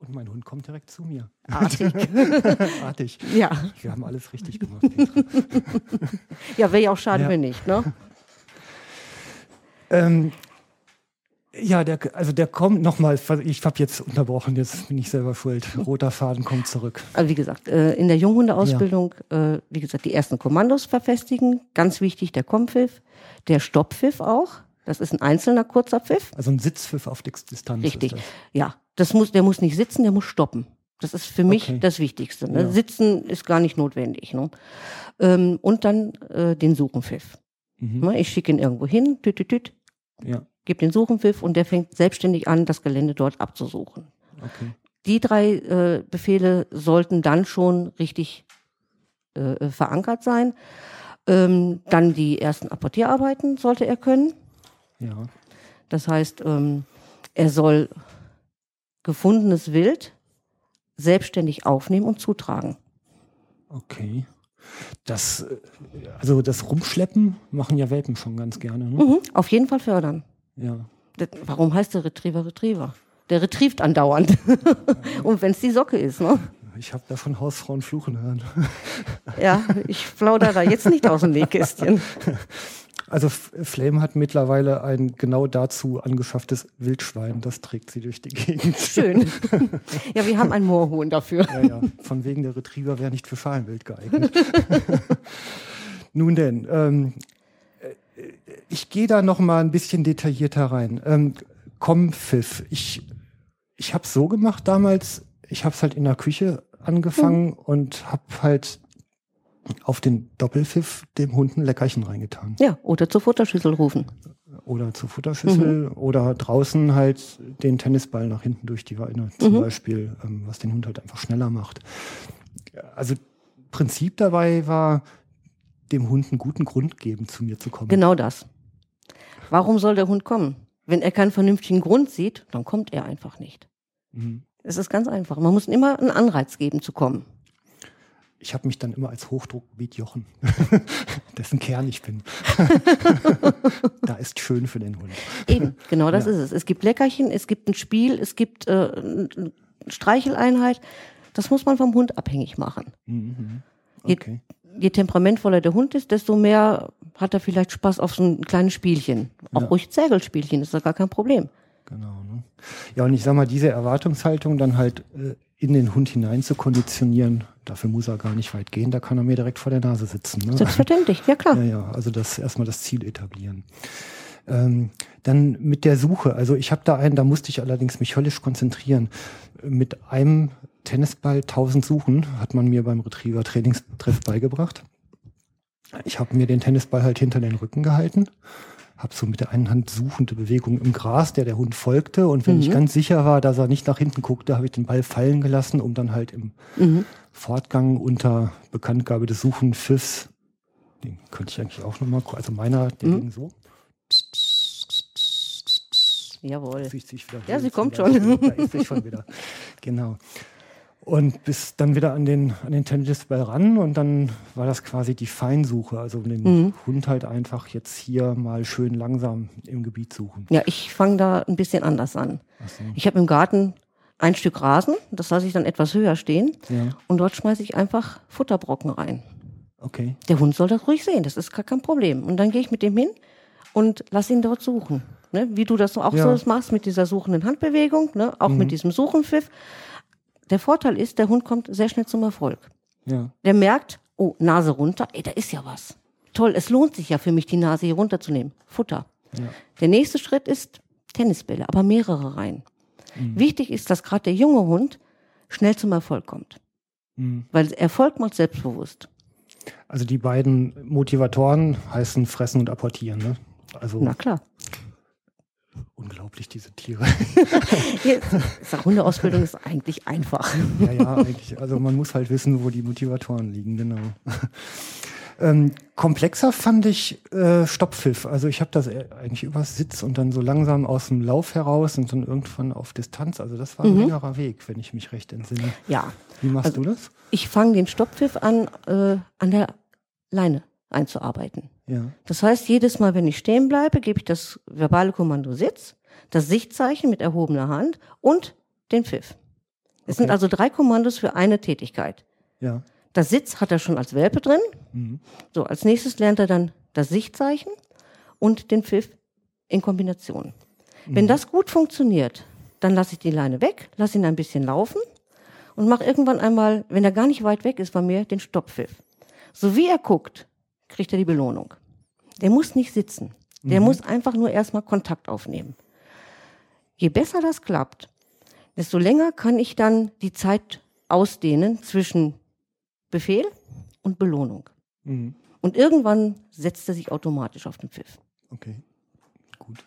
Und mein Hund kommt direkt zu mir. Artig. Artig. ja, Wir haben alles richtig gemacht. Ja wäre ja auch schade, Ja. wenn nicht. Ne? ähm, ja, der, also der kommt nochmal, ich habe jetzt unterbrochen, jetzt bin ich selber schuld. Roter Faden kommt zurück. Also wie gesagt, äh, in der Junghundeausbildung, äh, wie gesagt, die ersten Kommandos verfestigen. Ganz wichtig der Kompfiff, der Stopppfiff auch. Das ist ein einzelner kurzer Pfiff. Also ein Sitzpfiff auf Distanz. Richtig. Ja, das muss, der muss nicht sitzen, der muss stoppen. Das ist für mich Okay. das Wichtigste. Ne? Ja. Sitzen ist gar nicht notwendig. Ne? Ähm, und dann äh, den Suchenpfiff. Mhm. Ne? Ich schicke ihn irgendwo hin, tüt, tüt, tüt, Ja, gebe den Suchenpfiff und der fängt selbstständig an, das Gelände dort abzusuchen. okay. Die drei äh, Befehle sollten dann schon richtig äh, äh, verankert sein. Ähm, dann die ersten Apportierarbeiten sollte er können. Ja. Das heißt, ähm, er soll gefundenes Wild selbstständig aufnehmen und zutragen. Okay. Das, äh, also das Rumschleppen machen ja Welpen schon ganz gerne. Ne? Mhm, auf jeden Fall fördern. Ja. Warum heißt der Retriever Retriever? Der retrieft andauernd. und wenn es die Socke ist, ne? Ich habe davon Hausfrauen fluchen hören. Ja, ich plaudere da jetzt nicht aus dem Nähkästchen. Also Flame hat mittlerweile ein genau dazu angeschafftes Wildschwein. Das trägt sie durch die Gegend. Schön. Ja, wir haben einen Moorhuhn dafür. Ja, ja. Von wegen der Retriever wäre nicht für Schalenwild geeignet. Nun denn, ähm, äh, ich gehe da noch mal ein bisschen detaillierter rein. Ähm, Kompfiff. Ich, ich habe so gemacht damals. Ich habe es halt in der Küche angefangen und habe halt auf den Doppelpfiff dem Hund ein Leckerchen reingetan. Ja, oder zur Futterschüssel rufen. Oder zur Futterschüssel oder draußen halt den Tennisball nach hinten durch die Weine zum Beispiel, ähm, was den Hund halt einfach schneller macht. Also Prinzip dabei war, dem Hund einen guten Grund geben, zu mir zu kommen. Genau das. Warum soll der Hund kommen? Wenn er keinen vernünftigen Grund sieht, dann kommt er einfach nicht. Mhm. Es ist ganz einfach. Man muss immer einen Anreiz geben zu kommen. Ich habe mich dann immer als Hochdruckgebiet Jochen, dessen Kern ich bin. da ist schön für den Hund. Eben, genau das Ja. ist es. Es gibt Leckerchen, es gibt ein Spiel, es gibt äh, eine Streicheleinheit. Das muss man vom Hund abhängig machen. Mhm. Je- Okay. Je temperamentvoller der Hund ist, desto mehr hat er vielleicht Spaß auf so ein kleines Spielchen. Auch Ja. ruhig Zägelspielchen, ist da gar kein Problem. Genau. Ne? Ja, und ich sag mal, diese Erwartungshaltung dann halt äh, in den Hund hinein zu konditionieren, dafür muss er gar nicht weit gehen, da kann er mir direkt vor der Nase sitzen. Ne? Selbstverständlich, ja klar. Ja, ja, also das erstmal das Ziel etablieren. Ähm, dann mit der Suche, also ich habe da einen, da musste ich allerdings mich höllisch konzentrieren. Mit einem Tennisball 1000 Suchen hat man mir beim Retriever Trainingstreff beigebracht. Ich habe mir den Tennisball halt hinter den Rücken gehalten, habe so mit der einen Hand suchende Bewegung im Gras, der der Hund folgte. Und wenn Mhm. ich ganz sicher war, dass er nicht nach hinten guckte, habe ich den Ball fallen gelassen, um dann halt im Mhm. Fortgang unter Bekanntgabe des Suchen Pfiffs, den könnte ich eigentlich auch nochmal, also meiner, der Mhm. ging so. Jawohl. Ja, sie kommt schon. Da ist sie schon wieder. Genau. Und bis dann wieder an den, an den Tennisball ran und dann war das quasi die Feinsuche. Also den Mhm. Hund halt einfach jetzt hier mal schön langsam im Gebiet suchen. Ja, ich fange da ein bisschen anders an. So. Ich habe im Garten ein Stück Rasen, das lasse ich dann etwas höher stehen Ja, und dort schmeiße ich einfach Futterbrocken rein. okay. Der Hund soll das ruhig sehen, das ist gar kein Problem. Und dann gehe ich mit dem hin und lass ihn dort suchen. Ne? Wie du das auch Ja. so machst mit dieser suchenden Handbewegung, ne? auch Mhm. mit diesem Suchenpfiff. Der Vorteil ist, der Hund kommt sehr schnell zum Erfolg. Ja, Der merkt, oh, Nase runter, ey, da ist ja was. Toll, es lohnt sich ja für mich, die Nase hier runterzunehmen. Futter. ja. Der nächste Schritt ist Tennisbälle, aber mehrere rein. Wichtig ist, dass gerade der junge Hund schnell zum Erfolg kommt. Mhm. Weil Erfolg macht selbstbewusst. Also die beiden Motivatoren heißen fressen und apportieren. Ne? Also Na klar. Unglaublich, diese Tiere. Hundeausbildung ist eigentlich einfach. Ja, ja, eigentlich. Also man muss halt wissen, wo die Motivatoren liegen, genau. Ähm, komplexer fand ich äh, Stopppfiff. Also ich habe das äh, eigentlich übers Sitz und dann so langsam aus dem Lauf heraus und dann irgendwann auf Distanz. Also das war ein längerer Weg, wenn ich mich recht entsinne. Ja. Wie machst Also- du das? Ich fange den Stopppfiff an, äh, an der Leine einzuarbeiten. Ja. Das heißt, jedes Mal, wenn ich stehen bleibe, gebe ich das verbale Kommando Sitz, das Sichtzeichen mit erhobener Hand und den Pfiff. Es sind Okay. also drei Kommandos für eine Tätigkeit. Ja. Das Sitz hat er schon als Welpe drin. Mhm. So, als nächstes lernt er dann das Sichtzeichen und den Pfiff in Kombination. Wenn das gut funktioniert, dann lasse ich die Leine weg, lasse ihn ein bisschen laufen und mache irgendwann einmal, wenn er gar nicht weit weg ist bei mir, den Stopppfiff. So wie er guckt, kriegt er die Belohnung. Der muss nicht sitzen. Der muss einfach nur erstmal Kontakt aufnehmen. Je besser das klappt, desto länger kann ich dann die Zeit ausdehnen zwischen Befehl und Belohnung. Mhm. Und irgendwann setzt er sich automatisch auf den Pfiff. Okay. Gut.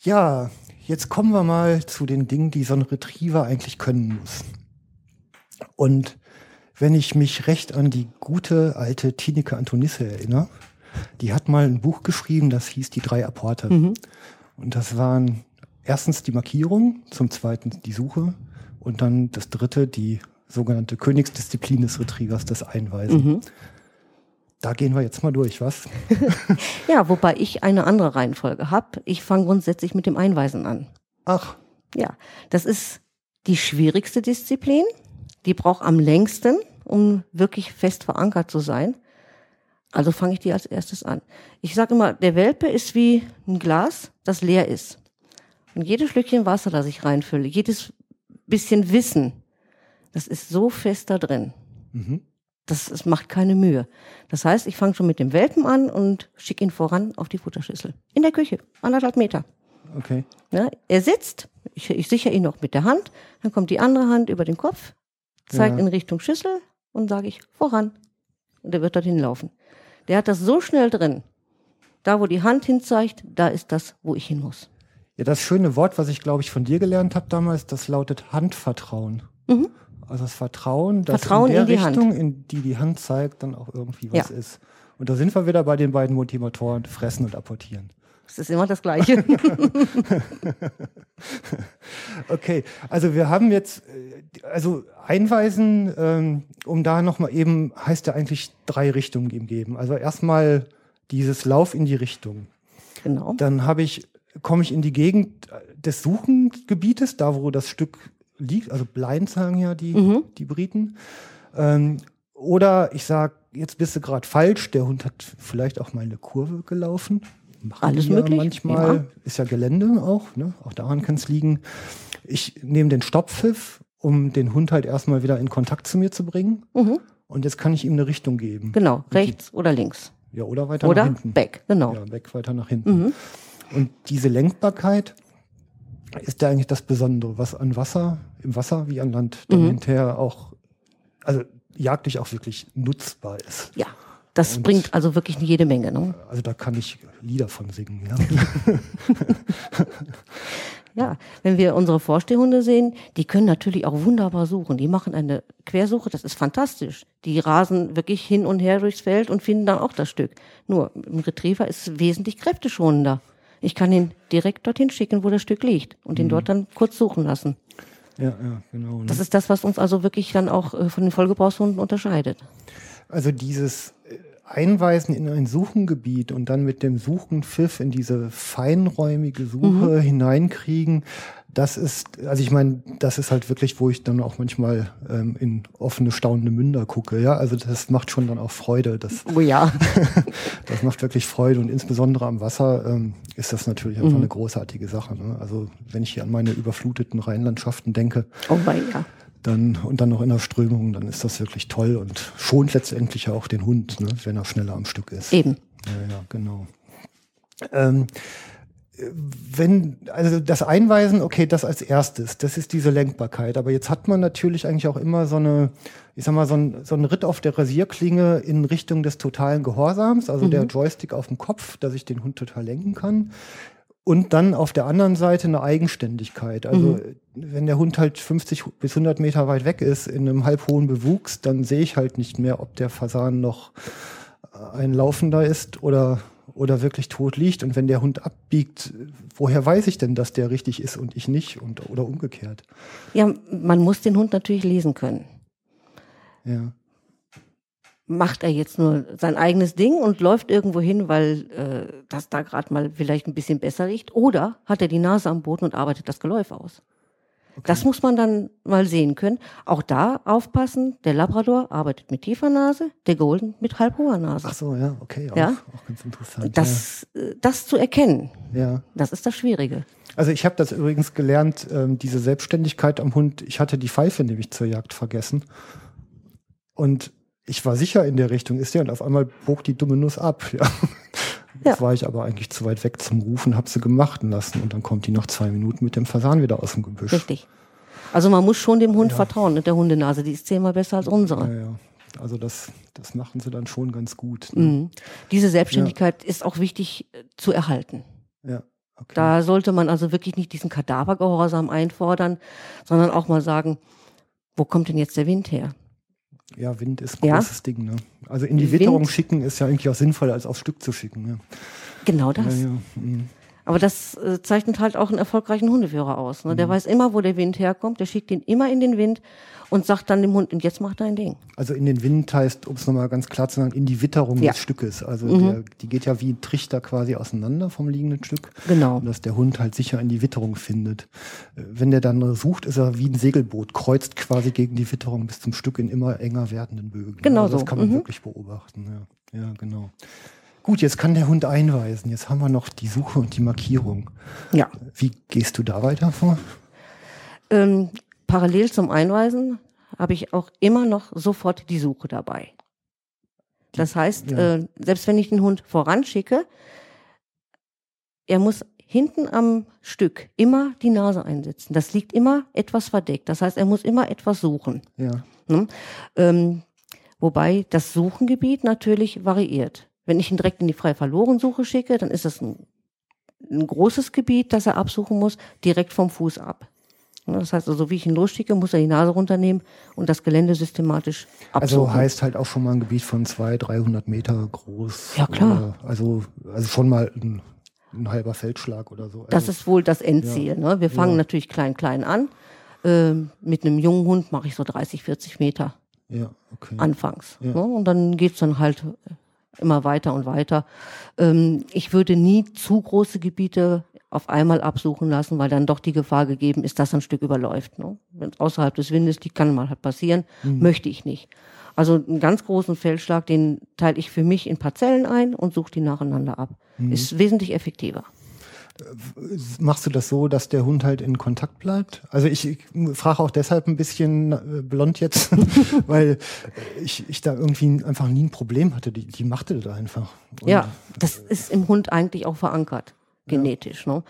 Ja, jetzt kommen wir mal zu den Dingen, die so ein Retriever eigentlich können muss. Und wenn ich mich recht an die gute alte Tineke Antonisse erinnere, die hat mal ein Buch geschrieben, das hieß Die drei Apporte. Und das waren erstens die Markierung, zum zweiten die Suche und dann das dritte die sogenannte Königsdisziplin des Retrievers, das Einweisen. Da gehen wir jetzt mal durch, was? Ja, wobei ich eine andere Reihenfolge habe. Ich fange grundsätzlich mit dem Einweisen an. Ach, Ja, das ist die schwierigste Disziplin. Die braucht am längsten, um wirklich fest verankert zu sein. Also fange ich die als erstes an. Ich sage immer, der Welpe ist wie ein Glas, das leer ist. Und jedes Schlückchen Wasser, das ich reinfülle, jedes bisschen Wissen, das ist so fest da drin. Das, es macht keine Mühe. Das heißt, ich fange schon mit dem Welpen an und schicke ihn voran auf die Futterschüssel. In der Küche, anderthalb Meter. okay. Ne? Er sitzt, ich, ich sichere ihn noch mit der Hand, dann kommt die andere Hand über den Kopf, zeigt Ja. in Richtung Schüssel und sage ich voran. Und er wird dorthin laufen. Der hat das so schnell drin. Da, wo die Hand hinzeigt, da ist das, wo ich hin muss. Ja, das schöne Wort, was ich glaube ich von dir gelernt habe damals, das lautet Handvertrauen. Also das Vertrauen, dass Mhm. Vertrauen in der in die Hand. Richtung, in die die Hand zeigt, dann auch irgendwie was Ja. ist. Und da sind wir wieder bei den beiden Motivatoren, fressen und apportieren. Das ist immer das Gleiche. Okay, also wir haben jetzt, äh, also einweisen, ähm, um da nochmal eben, heißt ja eigentlich drei Richtungen ihm geben. Also erstmal dieses Lauf in die Richtung. genau. Dann habe ich, komme ich in die Gegend des Suchengebietes, da wo das Stück liegt, also blind sagen ja die, Mhm. die Briten. Ähm, oder ich sage, jetzt bist du gerade falsch, der Hund hat vielleicht auch mal eine Kurve gelaufen. Machen Alles die ja möglich, Manchmal ja. ist ja Gelände auch, ne? auch daran kann es liegen. Ich nehme den Stopppfiff um den Hund halt erstmal wieder in Kontakt zu mir zu bringen. Und jetzt kann ich ihm eine Richtung geben. Mhm. Genau, rechts oder links. Ja, oder weiter Oder nach hinten. back, genau. Ja, weg weiter nach hinten. Und diese Lenkbarkeit ist ja eigentlich das Besondere, was an Wasser, im Wasser wie an Land dann Mhm. hinterher auch, also jagdlich auch wirklich nutzbar ist. Ja, das Und- bringt also wirklich jede Menge. Ne? Also da kann ich Lieder von singen. Ja. Ja, wenn wir unsere Vorstehhunde sehen, die können natürlich auch wunderbar suchen. Die machen eine Quersuche, das ist fantastisch. Die rasen wirklich hin und her durchs Feld und finden dann auch das Stück. Nur, ein Retriever ist wesentlich kräfteschonender. Ich kann ihn direkt dorthin schicken, wo das Stück liegt und ihn dort dann kurz suchen lassen. ja, ja, genau. Ne? Das ist das, was uns also wirklich dann auch äh, von den Vollgebrauchshunden unterscheidet. Also dieses äh, Einweisen in ein Suchengebiet und dann mit dem Suchenpfiff in diese feinräumige Suche hineinkriegen, das ist, also ich meine, das ist halt wirklich, wo ich dann auch manchmal ähm, in offene, staunende Münder gucke. Ja, also das macht schon dann auch Freude. Das, Oh ja. das macht wirklich Freude und insbesondere am Wasser ähm, ist das natürlich einfach eine großartige Sache. Ne? Also wenn ich hier an meine überfluteten Rheinlandschaften denke, Oh mein ja. Dann und dann noch in der Strömung, dann ist das wirklich toll und schont letztendlich ja auch den Hund, ne, wenn er schneller am Stück ist. Eben. Ja, ja, genau. Ähm, wenn, also das Einweisen, okay, das als erstes, das ist diese Lenkbarkeit. Aber jetzt hat man natürlich eigentlich auch immer so eine, ich sag mal, so ein, so ein Ritt auf der Rasierklinge in Richtung des totalen Gehorsams, also der Joystick auf dem Kopf, dass ich den Hund total lenken kann. Und dann auf der anderen Seite eine Eigenständigkeit. Also wenn der Hund halt 50 bis 100 Meter weit weg ist, in einem halbhohen Bewuchs, dann sehe ich halt nicht mehr, ob der Fasan noch ein Laufender ist oder, oder wirklich tot liegt. Und wenn der Hund abbiegt, woher weiß ich denn, dass der richtig ist und ich nicht? Und, oder umgekehrt. Ja, man muss den Hund natürlich lesen können. Ja. Macht er jetzt nur sein eigenes Ding und läuft irgendwo hin, weil äh, das da gerade mal vielleicht ein bisschen besser riecht? Oder hat er die Nase am Boden und arbeitet das Geläuf aus? Das muss man dann mal sehen können. Auch da aufpassen, der Labrador arbeitet mit tiefer Nase, der Golden mit halb hoher Nase. Ach so, ja, okay. Auch, Ja. auch ganz interessant. Das, äh, das zu erkennen, ja. ja. das ist das Schwierige. Also ich habe das übrigens gelernt, ähm, diese Selbstständigkeit am Hund. Ich hatte die Pfeife nämlich zur Jagd vergessen. Und ich war sicher in der Richtung ist der und auf einmal bog die dumme Nuss ab. Ja. Jetzt Ja. war ich aber eigentlich zu weit weg zum Rufen, habe sie gemacht lassen und dann kommt die noch zwei Minuten mit dem Fasan wieder aus dem Gebüsch. Richtig. Also man muss schon dem Hund vertrauen. Und der Hundenase, die ist zehnmal besser als unsere. Ja, ja. Also das, das machen sie dann schon ganz gut. Ne? Mhm. Diese Selbstständigkeit ist auch wichtig äh, zu erhalten. Ja, okay. Da sollte man also wirklich nicht diesen Kadavergehorsam einfordern, sondern auch mal sagen, wo kommt denn jetzt der Wind her? Ja, Wind ist ein Ja. großes Ding. Ne? Also in die Wind- Witterung schicken ist ja eigentlich auch sinnvoller, als aufs Stück zu schicken. Ja. Genau das. Ja, ja. mhm. Aber das äh, zeichnet halt auch einen erfolgreichen Hundeführer aus. Ne? Mhm. Der weiß immer, wo der Wind herkommt, der schickt ihn immer in den Wind und sagt dann dem Hund, und jetzt mach dein Ding. Also in den Wind heißt, um es nochmal ganz klar zu sagen, in die Witterung Ja. Mhm. des Stückes. Also der, die geht ja wie ein Trichter quasi auseinander vom liegenden Stück. Genau. Und dass der Hund halt sicher in die Witterung findet. Äh, Wenn der dann sucht, ist er wie ein Segelboot, kreuzt quasi gegen die Witterung bis zum Stück in immer enger werdenden Bögen. Genau also das so. kann man Mhm. wirklich beobachten. Ja. ja, genau. Gut, jetzt kann der Hund einweisen. Jetzt haben wir noch die Suche und die Markierung. Ja. Wie gehst du da weiter vor? Ähm, parallel zum Einweisen habe ich auch immer noch sofort die Suche dabei. Das heißt, ja. äh, selbst wenn ich den Hund voranschicke, er muss hinten am Stück immer die Nase einsetzen. Das liegt immer etwas verdeckt. Das heißt, er muss immer etwas suchen. Ja. Ne? Ähm, wobei das Suchengebiet natürlich variiert. Wenn ich ihn direkt in die frei verloren Suche schicke, dann ist das ein, ein großes Gebiet, das er absuchen muss, direkt vom Fuß ab. Ne, Das heißt also, wie ich ihn losschicke, muss er die Nase runternehmen und das Gelände systematisch absuchen. Also heißt halt auch schon mal ein Gebiet von 200, 300 Meter groß. Ja, klar. Oder, also, also schon mal ein, ein halber Feldschlag oder so. Das also, ist wohl das Endziel. Ne? Wir fangen Ja. natürlich klein, klein an. Ähm, mit einem jungen Hund mache ich so 30, 40 Meter ja, okay. anfangs. Ja. Ne? Und dann geht's dann halt immer weiter und weiter. Ähm, ich würde nie zu große Gebiete auf einmal absuchen lassen, weil dann doch die Gefahr gegeben ist, dass ein Stück überläuft. Ne? Wenn es außerhalb des Windes liegt, kann mal halt passieren. Mhm. Möchte ich nicht. Also einen ganz großen Feldschlag, den teile ich für mich in Parzellen ein und suche die nacheinander ab. Mhm. Ist wesentlich effektiver. Machst du das so, dass der Hund halt in Kontakt bleibt? Also ich, frage auch deshalb ein bisschen äh, blond jetzt, weil ich, ich da irgendwie einfach nie ein Problem hatte. Die, die machte das einfach. Und Ja, das ist im Hund eigentlich auch verankert, genetisch. Ne?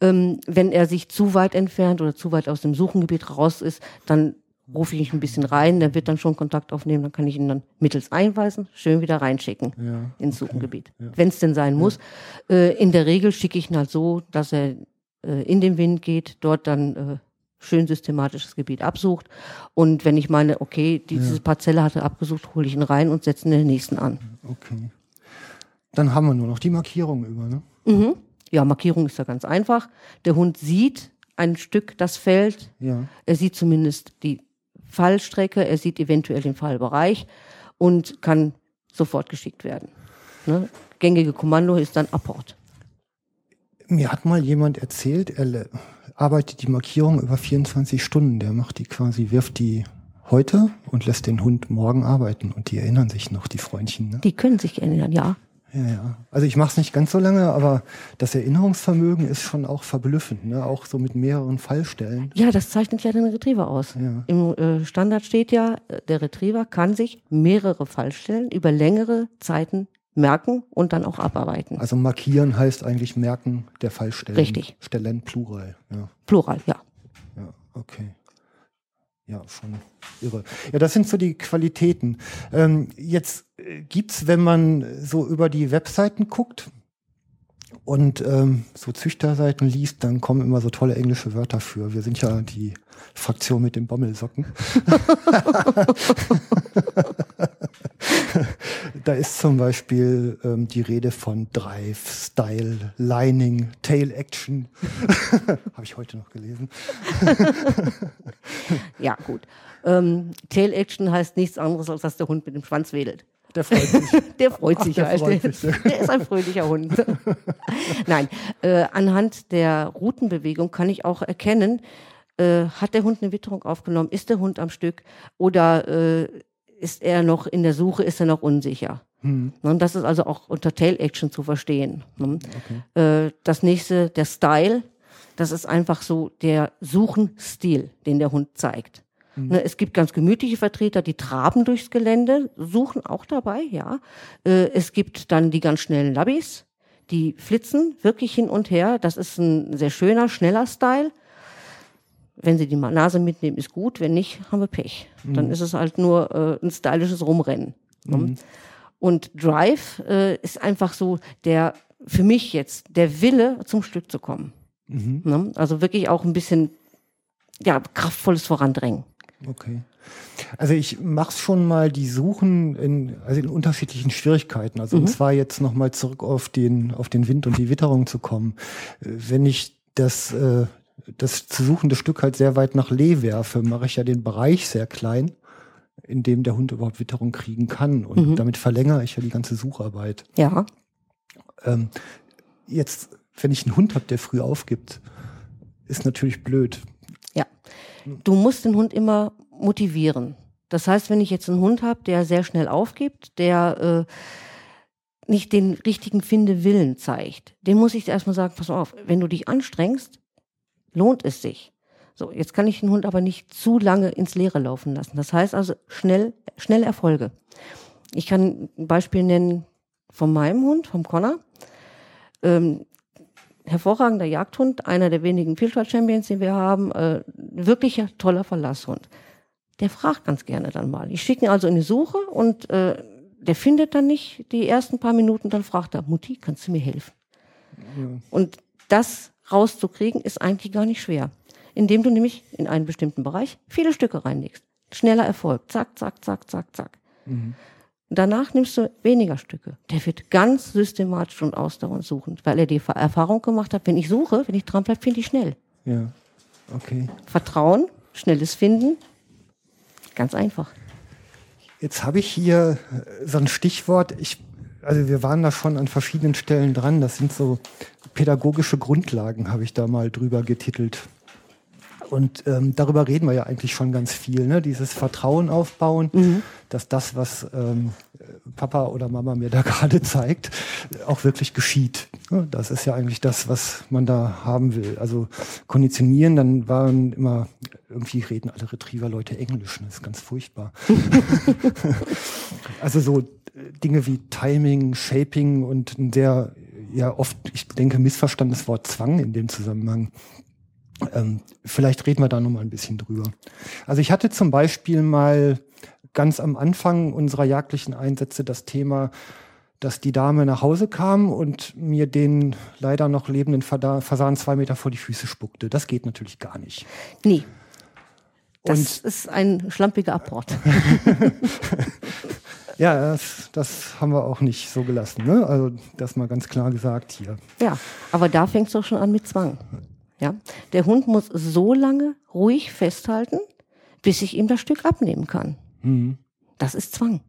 Ähm, wenn er sich zu weit entfernt oder zu weit aus dem Suchengebiet raus ist, dann rufe ich ihn ein bisschen rein, der wird dann schon Kontakt aufnehmen, dann kann ich ihn dann mittels Einweisen schön wieder reinschicken Ja, ins Suchengebiet, wenn es denn sein muss. Äh, in der Regel schicke ich ihn halt so, dass er äh, in den Wind geht, dort dann äh, schön systematisch das Gebiet absucht und wenn ich meine, okay, diese Parzelle hat er abgesucht, hole ich ihn rein und setze ihn in den nächsten an. Okay. Dann haben wir nur noch die Markierung über, ne? Ja, Markierung ist ja ganz einfach. Der Hund sieht ein Stück das Feld. Ja. Er sieht zumindest die Fallstrecke, er sieht eventuell den Fallbereich und kann sofort geschickt werden. Ne? Gängige Kommando ist dann Apport. Mir hat mal jemand erzählt, er arbeitet die Markierung über 24 Stunden. Der macht die quasi, wirft die heute und lässt den Hund morgen arbeiten. Und die erinnern sich noch, die Freundchen. Ne? Die können sich erinnern, ja. Ja, ja. Also ich mache es nicht ganz so lange, aber das Erinnerungsvermögen ist schon auch verblüffend. Ne? Auch so mit mehreren Fallstellen. Ja, das zeichnet ja den Retriever aus. Ja. Im äh, Standard steht ja, äh, der Retriever kann sich mehrere Fallstellen über längere Zeiten merken und dann auch abarbeiten. Also markieren heißt eigentlich merken der Fallstellen. Richtig. Stellen Plural. Ja. Plural, ja. Ja, okay. Ja, schon irre. Ja, das sind so die Qualitäten. Ähm, jetzt äh, gibt's, wenn man so über die Webseiten guckt und ähm, so Züchterseiten liest, dann kommen immer so tolle englische Wörter für. Wir sind ja die Fraktion mit den Bommelsocken. da ist zum Beispiel ähm, die Rede von Drive, Style, Lining, Tail Action. Habe ich heute noch gelesen. Ja, gut. Ähm, Tail Action heißt nichts anderes, als dass der Hund mit dem Schwanz wedelt. Der freut sich. Der freut sich der halt. freut Der, sich. der ist ein fröhlicher Hund. Nein, äh, anhand der Routenbewegung kann ich auch erkennen, äh, hat der Hund eine Witterung aufgenommen, ist der Hund am Stück oder äh, ist er noch in der Suche, ist er noch unsicher. Hm. Und das ist also auch unter Tail Action zu verstehen. ne? Äh, das nächste, der Style, das ist einfach so der Suchenstil, den der Hund zeigt. Ne, es gibt ganz gemütliche Vertreter, die traben durchs Gelände, suchen auch dabei, ja. Äh, es gibt dann die ganz schnellen Labbys, die flitzen wirklich hin und her. Das ist ein sehr schöner, schneller Style. Wenn sie die Nase mitnehmen, ist gut. Wenn nicht, haben wir Pech. Dann ist es halt nur äh, ein stylisches Rumrennen. ne? Und Drive äh, ist einfach so der, für mich jetzt, der Wille, zum Stück zu kommen. Ne? Also wirklich auch ein bisschen, ja, kraftvolles Vorandrängen. Okay. Also ich mache schon mal die Suchen in, also in unterschiedlichen Schwierigkeiten. Also und zwar jetzt nochmal zurück auf den, auf den Wind und die Witterung zu kommen. Äh, Wenn ich das, äh, das zu suchende Stück halt sehr weit nach Lee werfe, mache ich ja den Bereich sehr klein, in dem der Hund überhaupt Witterung kriegen kann. Und damit verlängere ich ja die ganze Sucharbeit. Ja, Ähm, jetzt, wenn ich einen Hund habe, der früh aufgibt, ist natürlich blöd. ja. Du musst den Hund immer motivieren. Das heißt, wenn ich jetzt einen Hund habe, der sehr schnell aufgibt, der äh, nicht den richtigen Findewillen zeigt, dem muss ich erstmal sagen, pass auf, wenn du dich anstrengst, lohnt es sich. So, jetzt kann ich den Hund aber nicht zu lange ins Leere laufen lassen. Das heißt also schnell, schnell Erfolge. Ich kann ein Beispiel nennen von meinem Hund, vom Connor. Ähm, hervorragender Jagdhund, einer der wenigen Fieldtrial Champions, die wir haben, äh, wirklicher toller Verlasshund. Der fragt ganz gerne dann mal. Ich schicke ihn also in die Suche und äh, der findet dann nicht die ersten paar Minuten, dann fragt er, Mutti, kannst du mir helfen? Und das rauszukriegen ist eigentlich gar nicht schwer, indem du nämlich in einen bestimmten Bereich viele Stücke reinlegst. Schneller Erfolg, zack, zack, zack, zack, zack. Danach nimmst du weniger Stücke. Der wird ganz systematisch und ausdauernd suchen, weil er die Erfahrung gemacht hat, wenn ich suche, wenn ich dran bleibe, finde ich schnell. Ja, okay. Vertrauen, schnelles Finden, ganz einfach. Jetzt habe ich hier äh, so ein Stichwort. Ich, also wir waren da schon an verschiedenen Stellen dran. Das sind so pädagogische Grundlagen, habe ich da mal drüber getitelt. Und ähm, darüber reden wir ja eigentlich schon ganz viel. Ne? Dieses Vertrauen aufbauen, dass das, was ähm, Papa oder Mama mir da gerade zeigt, auch wirklich geschieht. Ja, Das ist ja eigentlich das, was man da haben will. Also konditionieren, dann waren immer, irgendwie reden alle Retriever-Leute Englisch, das ist ganz furchtbar. also so Dinge wie Timing, Shaping und ein sehr, ja oft, ich denke, missverstandenes Wort Zwang in dem Zusammenhang. Ähm, vielleicht reden wir da noch mal ein bisschen drüber. Also ich hatte zum Beispiel mal ganz am Anfang unserer jagdlichen Einsätze das Thema, dass die Dame nach Hause kam und mir den leider noch lebenden Fasan zwei Meter vor die Füße spuckte. Das geht natürlich gar nicht. Nee. Das Und- ist ein schlampiger Apport. Ja, das, das haben wir auch nicht so gelassen. Ne? Also das mal ganz klar gesagt hier. Ja, aber da fängt es doch schon an mit Zwang. Ja, der Hund muss so lange ruhig festhalten, bis ich ihm das Stück abnehmen kann. Das ist Zwang.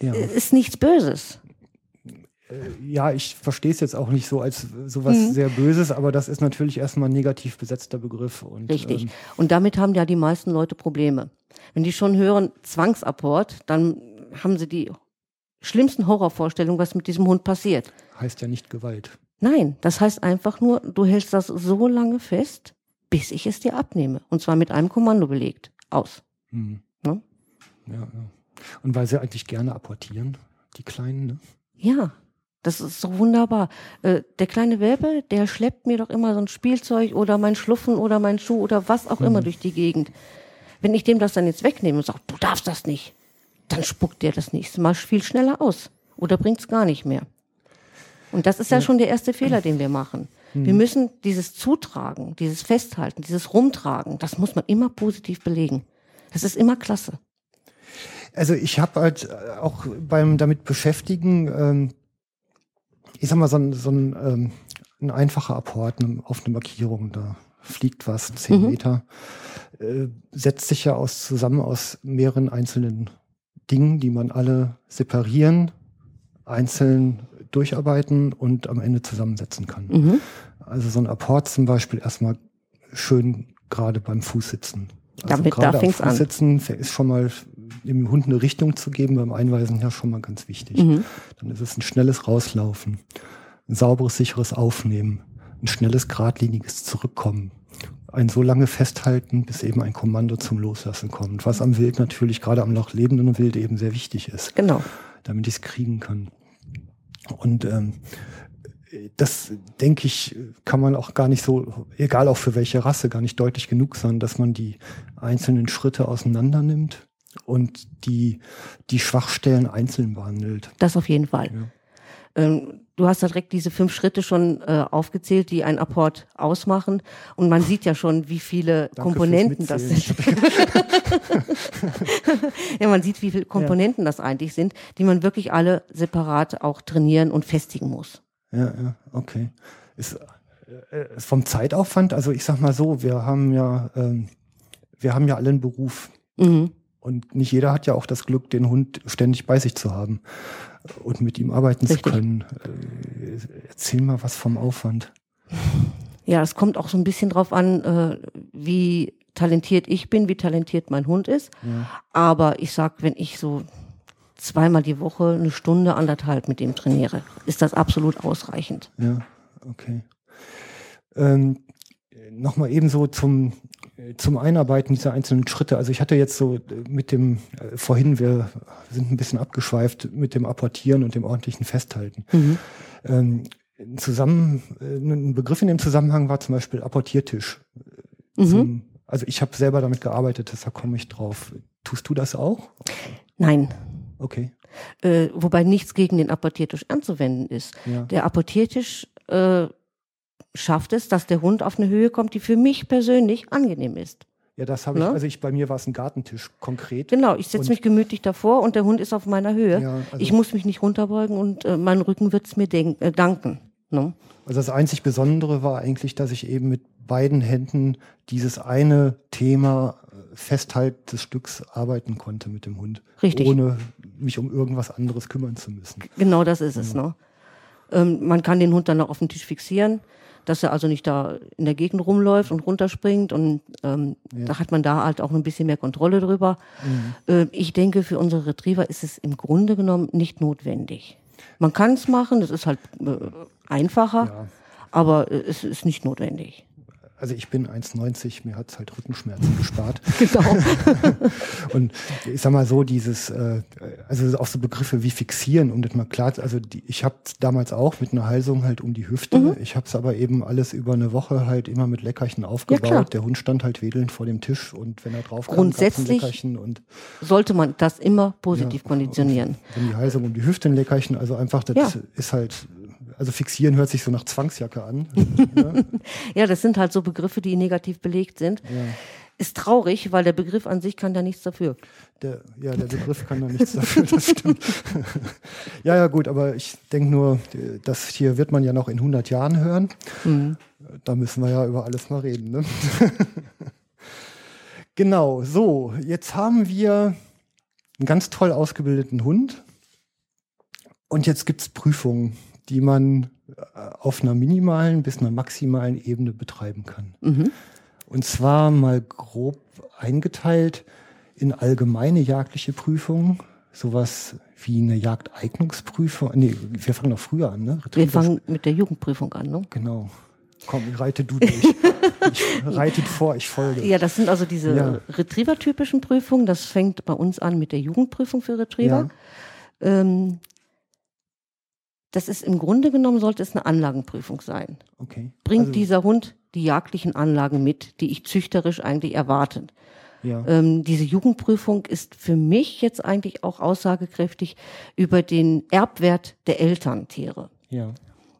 Ja, Ist nichts Böses. ja ich verstehe es jetzt auch nicht so als sowas sehr Böses, aber das ist natürlich erstmal ein negativ besetzter Begriff. Und, Richtig. Ähm, Und damit haben ja die meisten Leute Probleme. Wenn die schon hören Zwangsapport, dann haben sie die schlimmsten Horrorvorstellungen, was mit diesem Hund passiert. heißt ja nicht Gewalt. Nein, das heißt einfach nur, du hältst das so lange fest, bis ich es dir abnehme. Und zwar mit einem Kommando belegt. Aus. Hm. Ne? Ja, ja. Und weil sie eigentlich gerne apportieren, die Kleinen, ne? Ja, das ist so wunderbar. Äh, der kleine Welpe, der schleppt mir doch immer so ein Spielzeug oder mein Schluffen oder mein Schuh oder was auch immer durch die Gegend. Wenn ich dem das dann jetzt wegnehme und sage, du darfst das nicht, dann spuckt der das nächste Mal viel schneller aus oder bringt es gar nicht mehr. Und das ist ja schon der erste Fehler, den wir machen. Wir müssen dieses Zutragen, dieses Festhalten, dieses Rumtragen, das muss man immer positiv belegen. Das ist immer klasse. Also ich habe halt äh, auch beim damit beschäftigen, ähm, ich sag mal, so ein, so ein, ähm, ein einfacher Apport auf eine Markierung, da fliegt was, zehn Meter, äh, setzt sich ja aus, zusammen aus mehreren einzelnen Dingen, die man alle separieren, einzeln durcharbeiten und am Ende zusammensetzen kann. Mhm. Also so ein Apport zum Beispiel erstmal schön gerade beim Fußsitzen. Also Damit- da gerade am fängt's an. Fußsitzen ist schon mal dem Hund eine Richtung zu geben beim Einweisen ja schon mal ganz wichtig. Mhm. Dann ist es ein schnelles Rauslaufen, ein sauberes, sicheres Aufnehmen, ein schnelles, geradliniges Zurückkommen. Ein so lange Festhalten, bis eben ein Kommando zum Loslassen kommt, was am Wild natürlich, gerade am noch lebenden Wild eben sehr wichtig ist Genau. damit ich es kriegen kann. Und ähm, das, denke ich, kann man auch gar nicht so, egal auch für welche Rasse, gar nicht deutlich genug sagen, dass man die einzelnen Schritte auseinander nimmt und die, die Schwachstellen einzeln behandelt. Das auf jeden Fall. Ähm, du hast ja direkt diese fünf Schritte schon äh, aufgezählt, die einen Apport ausmachen. Und man sieht ja schon, wie viele Danke Komponenten das sind. ja, man sieht, wie viele Komponenten das eigentlich sind, die man wirklich alle separat auch trainieren und festigen muss. Ja, ja, okay. Ist, äh, vom Zeitaufwand, also ich sag mal so, wir haben ja, ähm, wir haben ja alle einen Beruf. Mhm. Und nicht jeder hat ja auch das Glück, den Hund ständig bei sich zu haben und mit ihm arbeiten Richtig. zu können. Äh, erzähl mal was vom Aufwand. Ja, es kommt auch so ein bisschen drauf an, äh, wie talentiert ich bin, wie talentiert mein Hund ist. Aber ich sag, wenn ich so zweimal die Woche eine Stunde, anderthalb mit ihm trainiere, ist das absolut ausreichend. Ja, okay. Ähm, Nochmal ebenso zum, äh, zum Einarbeiten dieser einzelnen Schritte. Also ich hatte jetzt so äh, mit dem, äh, vorhin, wir sind ein bisschen abgeschweift mit dem Apportieren und dem ordentlichen Festhalten. Ähm, ein zusammen, äh, ein Begriff in dem Zusammenhang war zum Beispiel Apportiertisch. Mhm. Zum, also ich habe selber damit gearbeitet, deshalb komme ich drauf. Tust du das auch? Nein. Okay. Äh, wobei nichts gegen den Apportiertisch anzuwenden ist. Ja. Der Apportiertisch äh, schafft es, dass der Hund auf eine Höhe kommt, die für mich persönlich angenehm ist. Ja, das habe ich, Ne? also ich, bei mir war es ein Gartentisch konkret. Genau, ich setze mich gemütlich davor und der Hund ist auf meiner Höhe. Ja, also- ich muss mich nicht runterbeugen und äh, mein Rücken wird es mir äh, danken. Ne? Also das einzig Besondere war eigentlich, dass ich eben mit beiden Händen dieses eine Thema äh, Festhalt des Stücks arbeiten konnte mit dem Hund. Richtig. Ohne mich um irgendwas anderes kümmern zu müssen. Genau das ist es. Ne? Ähm, man kann den Hund dann auch auf den Tisch fixieren, dass er also nicht da in der Gegend rumläuft und runterspringt und ähm, da hat man da halt auch ein bisschen mehr Kontrolle drüber. Äh, ich denke, für unsere Retriever ist es im Grunde genommen nicht notwendig. Man kann es machen, das ist halt äh, einfacher, Ja. aber äh, es ist nicht notwendig. Also ich bin 1,90, mir hat's halt Rückenschmerzen gespart. Genau. Und ich sag mal so, dieses, äh, also auch so Begriffe wie fixieren, um das mal klar, also die, ich habe damals auch mit einer Halsung halt um die Hüfte. Mhm. Ich habe es aber eben alles über eine Woche halt immer mit Leckerchen aufgebaut. klar. Der Hund stand halt wedelnd vor dem Tisch und wenn er drauf kam, Grundsätzlich- Leckerchen und Sollte man das immer positiv Ja, konditionieren. wenn die Halsung um die Hüfte ein Leckerchen, also einfach, das Ja. ist halt, also fixieren hört sich so nach Zwangsjacke an. ne? Ja, das sind halt so Begriffe, die negativ belegt sind. Ist traurig, weil der Begriff an sich kann da nichts dafür. Der, ja, der Begriff kann da nichts dafür, das stimmt. ja, ja, gut, aber ich denke nur, das hier wird man ja noch in 100 Jahren hören. Da müssen wir ja über alles mal reden. Ne? genau, so, jetzt haben wir einen ganz toll ausgebildeten Hund. Und jetzt gibt es Prüfungen, die man äh, auf einer minimalen bis einer maximalen Ebene betreiben kann. Und zwar mal grob eingeteilt in allgemeine jagdliche Prüfungen, sowas wie eine Jagdeignungsprüfung. Nee, wir fangen noch früher an, ne? Wir fangen mit der Jugendprüfung an. Ne? Genau. Komm, reite du durch. ich reite vor, ich folge. Ja, das sind also diese Ja. Retriever-typischen Prüfungen. Das fängt bei uns an mit der Jugendprüfung für Retriever. Ähm, das ist im Grunde genommen, sollte es eine Anlagenprüfung sein. Okay. Bringt Also, dieser Hund die jagdlichen Anlagen mit, die ich züchterisch eigentlich erwarte? Ja. Ähm, diese Jugendprüfung ist für mich jetzt eigentlich auch aussagekräftig über den Erbwert der Elterntiere. ja.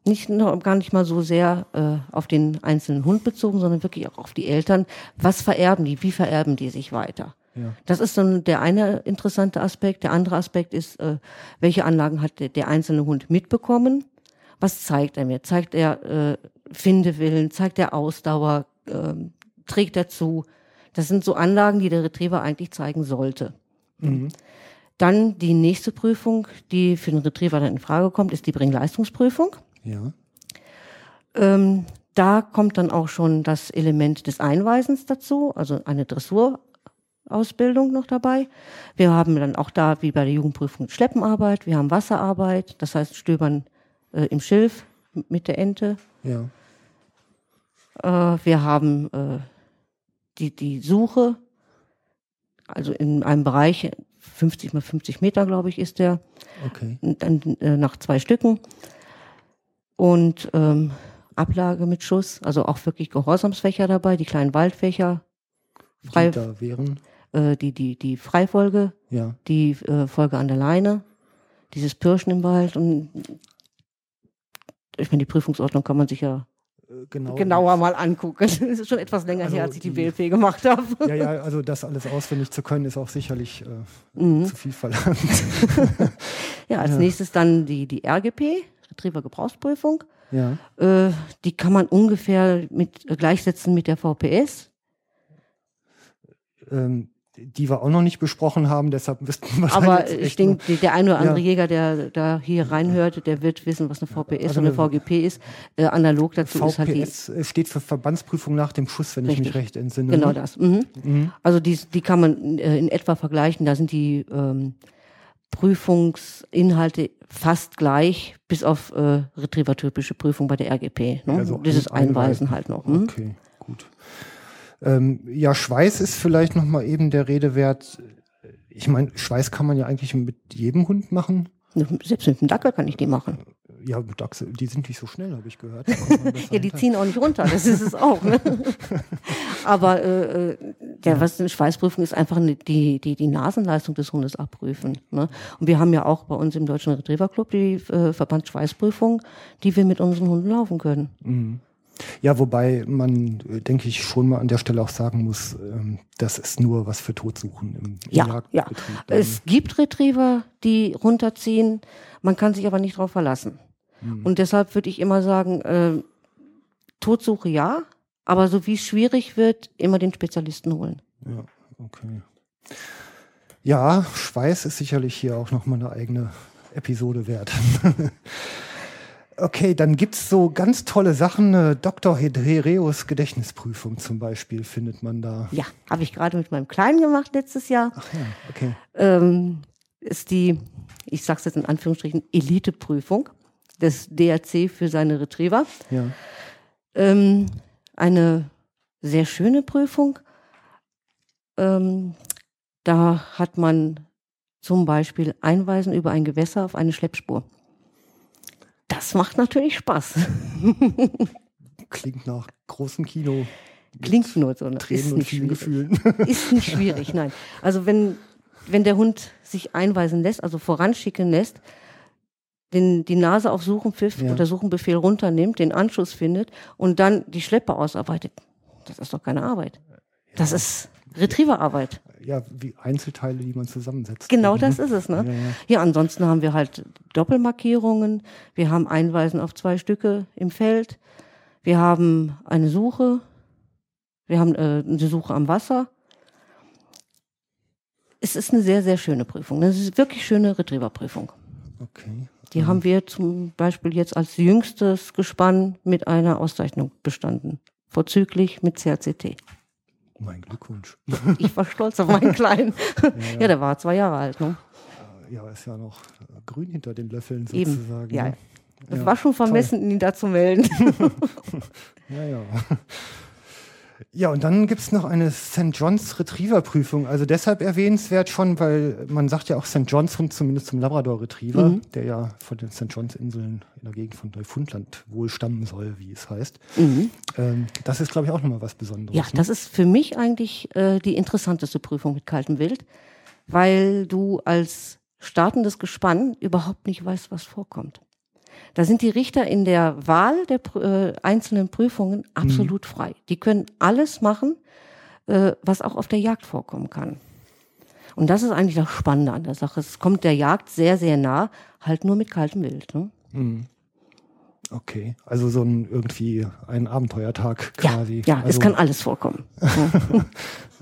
Nicht nur, gar nicht mal so sehr äh, auf den einzelnen Hund bezogen, sondern wirklich auch auf die Eltern. Was vererben die? Wie vererben die sich weiter? Ja. Das ist dann der eine interessante Aspekt. Der andere Aspekt ist, äh, welche Anlagen hat der, der einzelne Hund mitbekommen? Was zeigt er mir? Zeigt er äh, Findewillen? Zeigt er Ausdauer? ähm, trägt er zu? Das sind so Anlagen, die der Retriever eigentlich zeigen sollte. Dann die nächste Prüfung, die für den Retriever dann in Frage kommt, ist die Bringleistungsprüfung. Ja. Ähm, da kommt dann auch schon das Element des Einweisens dazu, also eine Dressurausbildung noch dabei. Wir haben dann auch da, wie bei der Jugendprüfung, Schleppenarbeit, wir haben Wasserarbeit, das heißt Stöbern äh, im Schilf mit der Ente. Ja. Äh, wir haben äh, die, die Suche, also in einem Bereich, 50 mal 50 Meter, glaube ich, ist der, Okay. dann äh, nach zwei Stücken. Und ähm, Ablage mit Schuss, also auch wirklich Gehorsamsfächer dabei, die kleinen Waldfächer, Frei- Die da wären. Äh, die, die, die Freifolge, Ja. die äh, Folge an der Leine, dieses Pirschen im Wald und ich meine, die Prüfungsordnung kann man sich ja Äh, Genau. genauer mal angucken. Es ist schon etwas länger Also her, als ich die die- WLP gemacht habe. Ja, ja, also das alles auswendig zu können, ist auch sicherlich äh, Mhm. zu viel verlangt. Ja, als nächstes dann die, die RGP, Retriever Gebrauchsprüfung. ja. Äh, die kann man ungefähr mit äh, gleichsetzen mit der VPS. Ähm, die wir auch noch nicht besprochen haben, deshalb müssten wir Aber ich denke, der eine oder andere Ja. Jäger, der da hier reinhört, der wird wissen, was eine VPS also und eine VGP ist. Äh, analog dazu ist halt die. VPS steht für Verbandsprüfung nach dem Schuss, wenn ich mich Richtig. recht entsinne. Genau ne? das. Mhm. Also die, die kann man äh, in etwa vergleichen. Da sind die ähm, Prüfungsinhalte fast gleich, bis auf äh, Retriever-typische Prüfung bei der RGP. Ne? Also Dieses ein- Einweisen halt noch. Mhm. Okay. Ähm, ja, Schweiß ist vielleicht noch mal eben der Rede wert. Ich meine, Schweiß kann man ja eigentlich mit jedem Hund machen. Selbst mit dem Dackel kann ich die machen. Ja, mit Dachse, die sind nicht so schnell, habe ich gehört. Ja, die ziehen auch nicht runter, das ist es auch. Ne? Aber äh, äh, der, was eine Schweißprüfung ist, einfach eine, die, die, die Nasenleistung des Hundes abprüfen. Ne? Und wir haben ja auch bei uns im Deutschen Retriever Club die äh, Verbandsschweißprüfung, die wir mit unseren Hunden laufen können. Ja, wobei man, äh, denke ich, schon mal an der Stelle auch sagen muss, ähm, das ist nur was für Totsuchen im, Ja, ja. Jagdbetrieb. Es gibt Retriever, die runterziehen, man kann sich aber nicht darauf verlassen. Und deshalb würde ich immer sagen, äh, Totsuche ja, aber so wie es schwierig wird, immer den Spezialisten holen. Ja, okay. Ja, Schweiß ist sicherlich hier auch noch mal eine eigene Episode wert. Okay, dann gibt's so ganz tolle Sachen. Äh, Dr. Hedreus Gedächtnisprüfung zum Beispiel findet man da. Ja, habe ich gerade mit meinem Kleinen gemacht letztes Jahr. Ach ja, okay. Ähm, ist die, ich sag's jetzt in Anführungsstrichen, Eliteprüfung des DRC für seine Retriever. Ja. Ähm, eine sehr schöne Prüfung. Ähm, da hat man zum Beispiel Einweisen über ein Gewässer auf eine Schleppspur. Das macht natürlich Spaß. Klingt nach großem Kino. Klingt nur so. ne? Tränen ist und nicht vielen. Gefühlen. Ist nicht schwierig, nein. Also wenn, wenn der Hund sich einweisen lässt, also voranschicken lässt, den, die Nase auf Suchenpfiff Ja. oder Suchenbefehl runternimmt, den Anschluss findet und dann die Schleppe ausarbeitet, das ist doch keine Arbeit. Das ist Retrieverarbeit. Ja, wie Einzelteile, die man zusammensetzt. Genau Mhm. das ist es, ne? Ja, ja. Ja, ansonsten haben wir halt Doppelmarkierungen. Wir haben Einweisen auf zwei Stücke im Feld. Wir haben eine Suche. Wir haben äh, eine Suche am Wasser. Es ist eine sehr, sehr schöne Prüfung. Das ist wirklich schöne Retrieverprüfung. Okay. Die haben wir zum Beispiel jetzt als jüngstes Gespann mit einer Auszeichnung bestanden. Vorzüglich mit CRCT. Mein Glückwunsch. Ich war stolz auf meinen Kleinen. Ja, der war zwei Jahre alt. Ne? Ja, ist ja noch äh, grün hinter den Löffeln Eben. sozusagen. Ja. ne? Es Ja, war schon vermessen, ihn da zu melden. Ja, ja. Ja, und dann gibt's noch eine St. John's Retriever-Prüfung. Also deshalb erwähnenswert schon, weil man sagt ja auch St. John's Hund zumindest zum Labrador Retriever, Mhm. der ja von den St. John's Inseln in der Gegend von Neufundland wohl stammen soll, wie es heißt. Ähm, das ist, glaube ich, auch nochmal was Besonderes. Mhm. Ja, ne? das ist für mich eigentlich äh, die interessanteste Prüfung mit kaltem Wild, weil du als startendes Gespann überhaupt nicht weißt, was vorkommt. Da sind die Richter in der Wahl der äh, einzelnen Prüfungen absolut frei. Die können alles machen, äh, was auch auf der Jagd vorkommen kann. Und das ist eigentlich das Spannende an der Sache. Es kommt der Jagd sehr, sehr nah, halt nur mit kaltem Wild. Ne? Okay, also so ein irgendwie ein Abenteuertag Ja, quasi. ja, also, es kann alles vorkommen.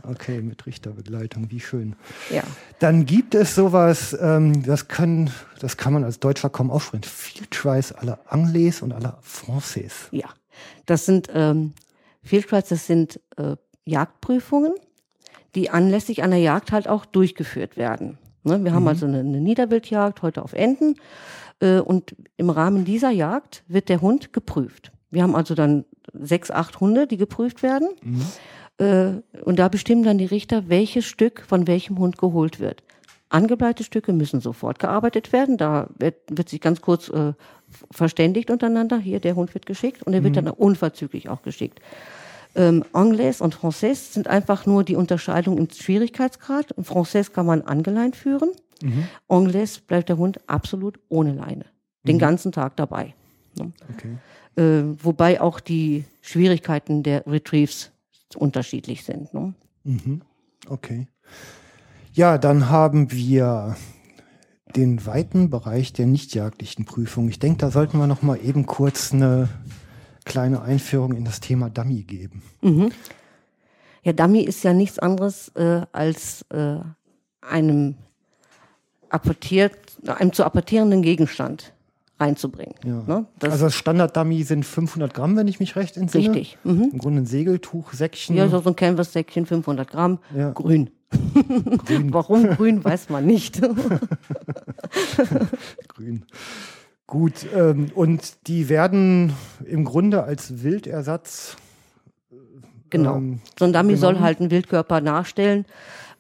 Okay, mit Richterbegleitung, wie schön. Ja. Dann gibt es sowas, ähm, das können, das kann man als Deutscher kaum aussprechen. Field Trials à la Anglais und à la Français. Ja, das sind ähm, Field Trials, das sind äh, Jagdprüfungen, die anlässlich einer Jagd halt auch durchgeführt werden. Ne? Wir haben also eine, eine Niederwildjagd heute auf Enten und im Rahmen dieser Jagd wird der Hund geprüft. Wir haben also dann sechs, acht Hunde, die geprüft werden. Äh, und da bestimmen dann die Richter, welches Stück von welchem Hund geholt wird. Angebleite Stücke müssen sofort gearbeitet werden. Da wird, wird sich ganz kurz äh, verständigt untereinander. Hier, der Hund wird geschickt und er wird dann unverzüglich auch geschickt. Ähm, Anglais und Français sind einfach nur die Unterscheidung im Schwierigkeitsgrad. Im Français kann man angeleint führen. Anglais bleibt der Hund absolut ohne Leine. Den ganzen Tag dabei. Ne? Okay. Äh, wobei auch die Schwierigkeiten der Retrieves unterschiedlich sind. Ne? Okay. Ja, dann haben wir den weiten Bereich der nichtjagdlichen Prüfung. Ich denke, da sollten wir noch mal eben kurz eine kleine Einführung in das Thema Dummy geben. Ja, Dummy ist ja nichts anderes äh, als äh, einem, apportiert, einem zu apportierenden Gegenstand reinzubringen. Ja. Ne? Das also das Standard-Dummy sind 500 Gramm, wenn ich mich recht entsinne. Richtig. Mhm. Im Grunde ein Segeltuch, Säckchen. ja, so ein Canvas-Säckchen, 500 Gramm, Ja. grün. Warum grün, weiß man nicht. Grün. Gut, ähm, und die werden im Grunde als Wildersatz Genau. Ähm, so ein Dummy soll genommen. halt einen Wildkörper nachstellen.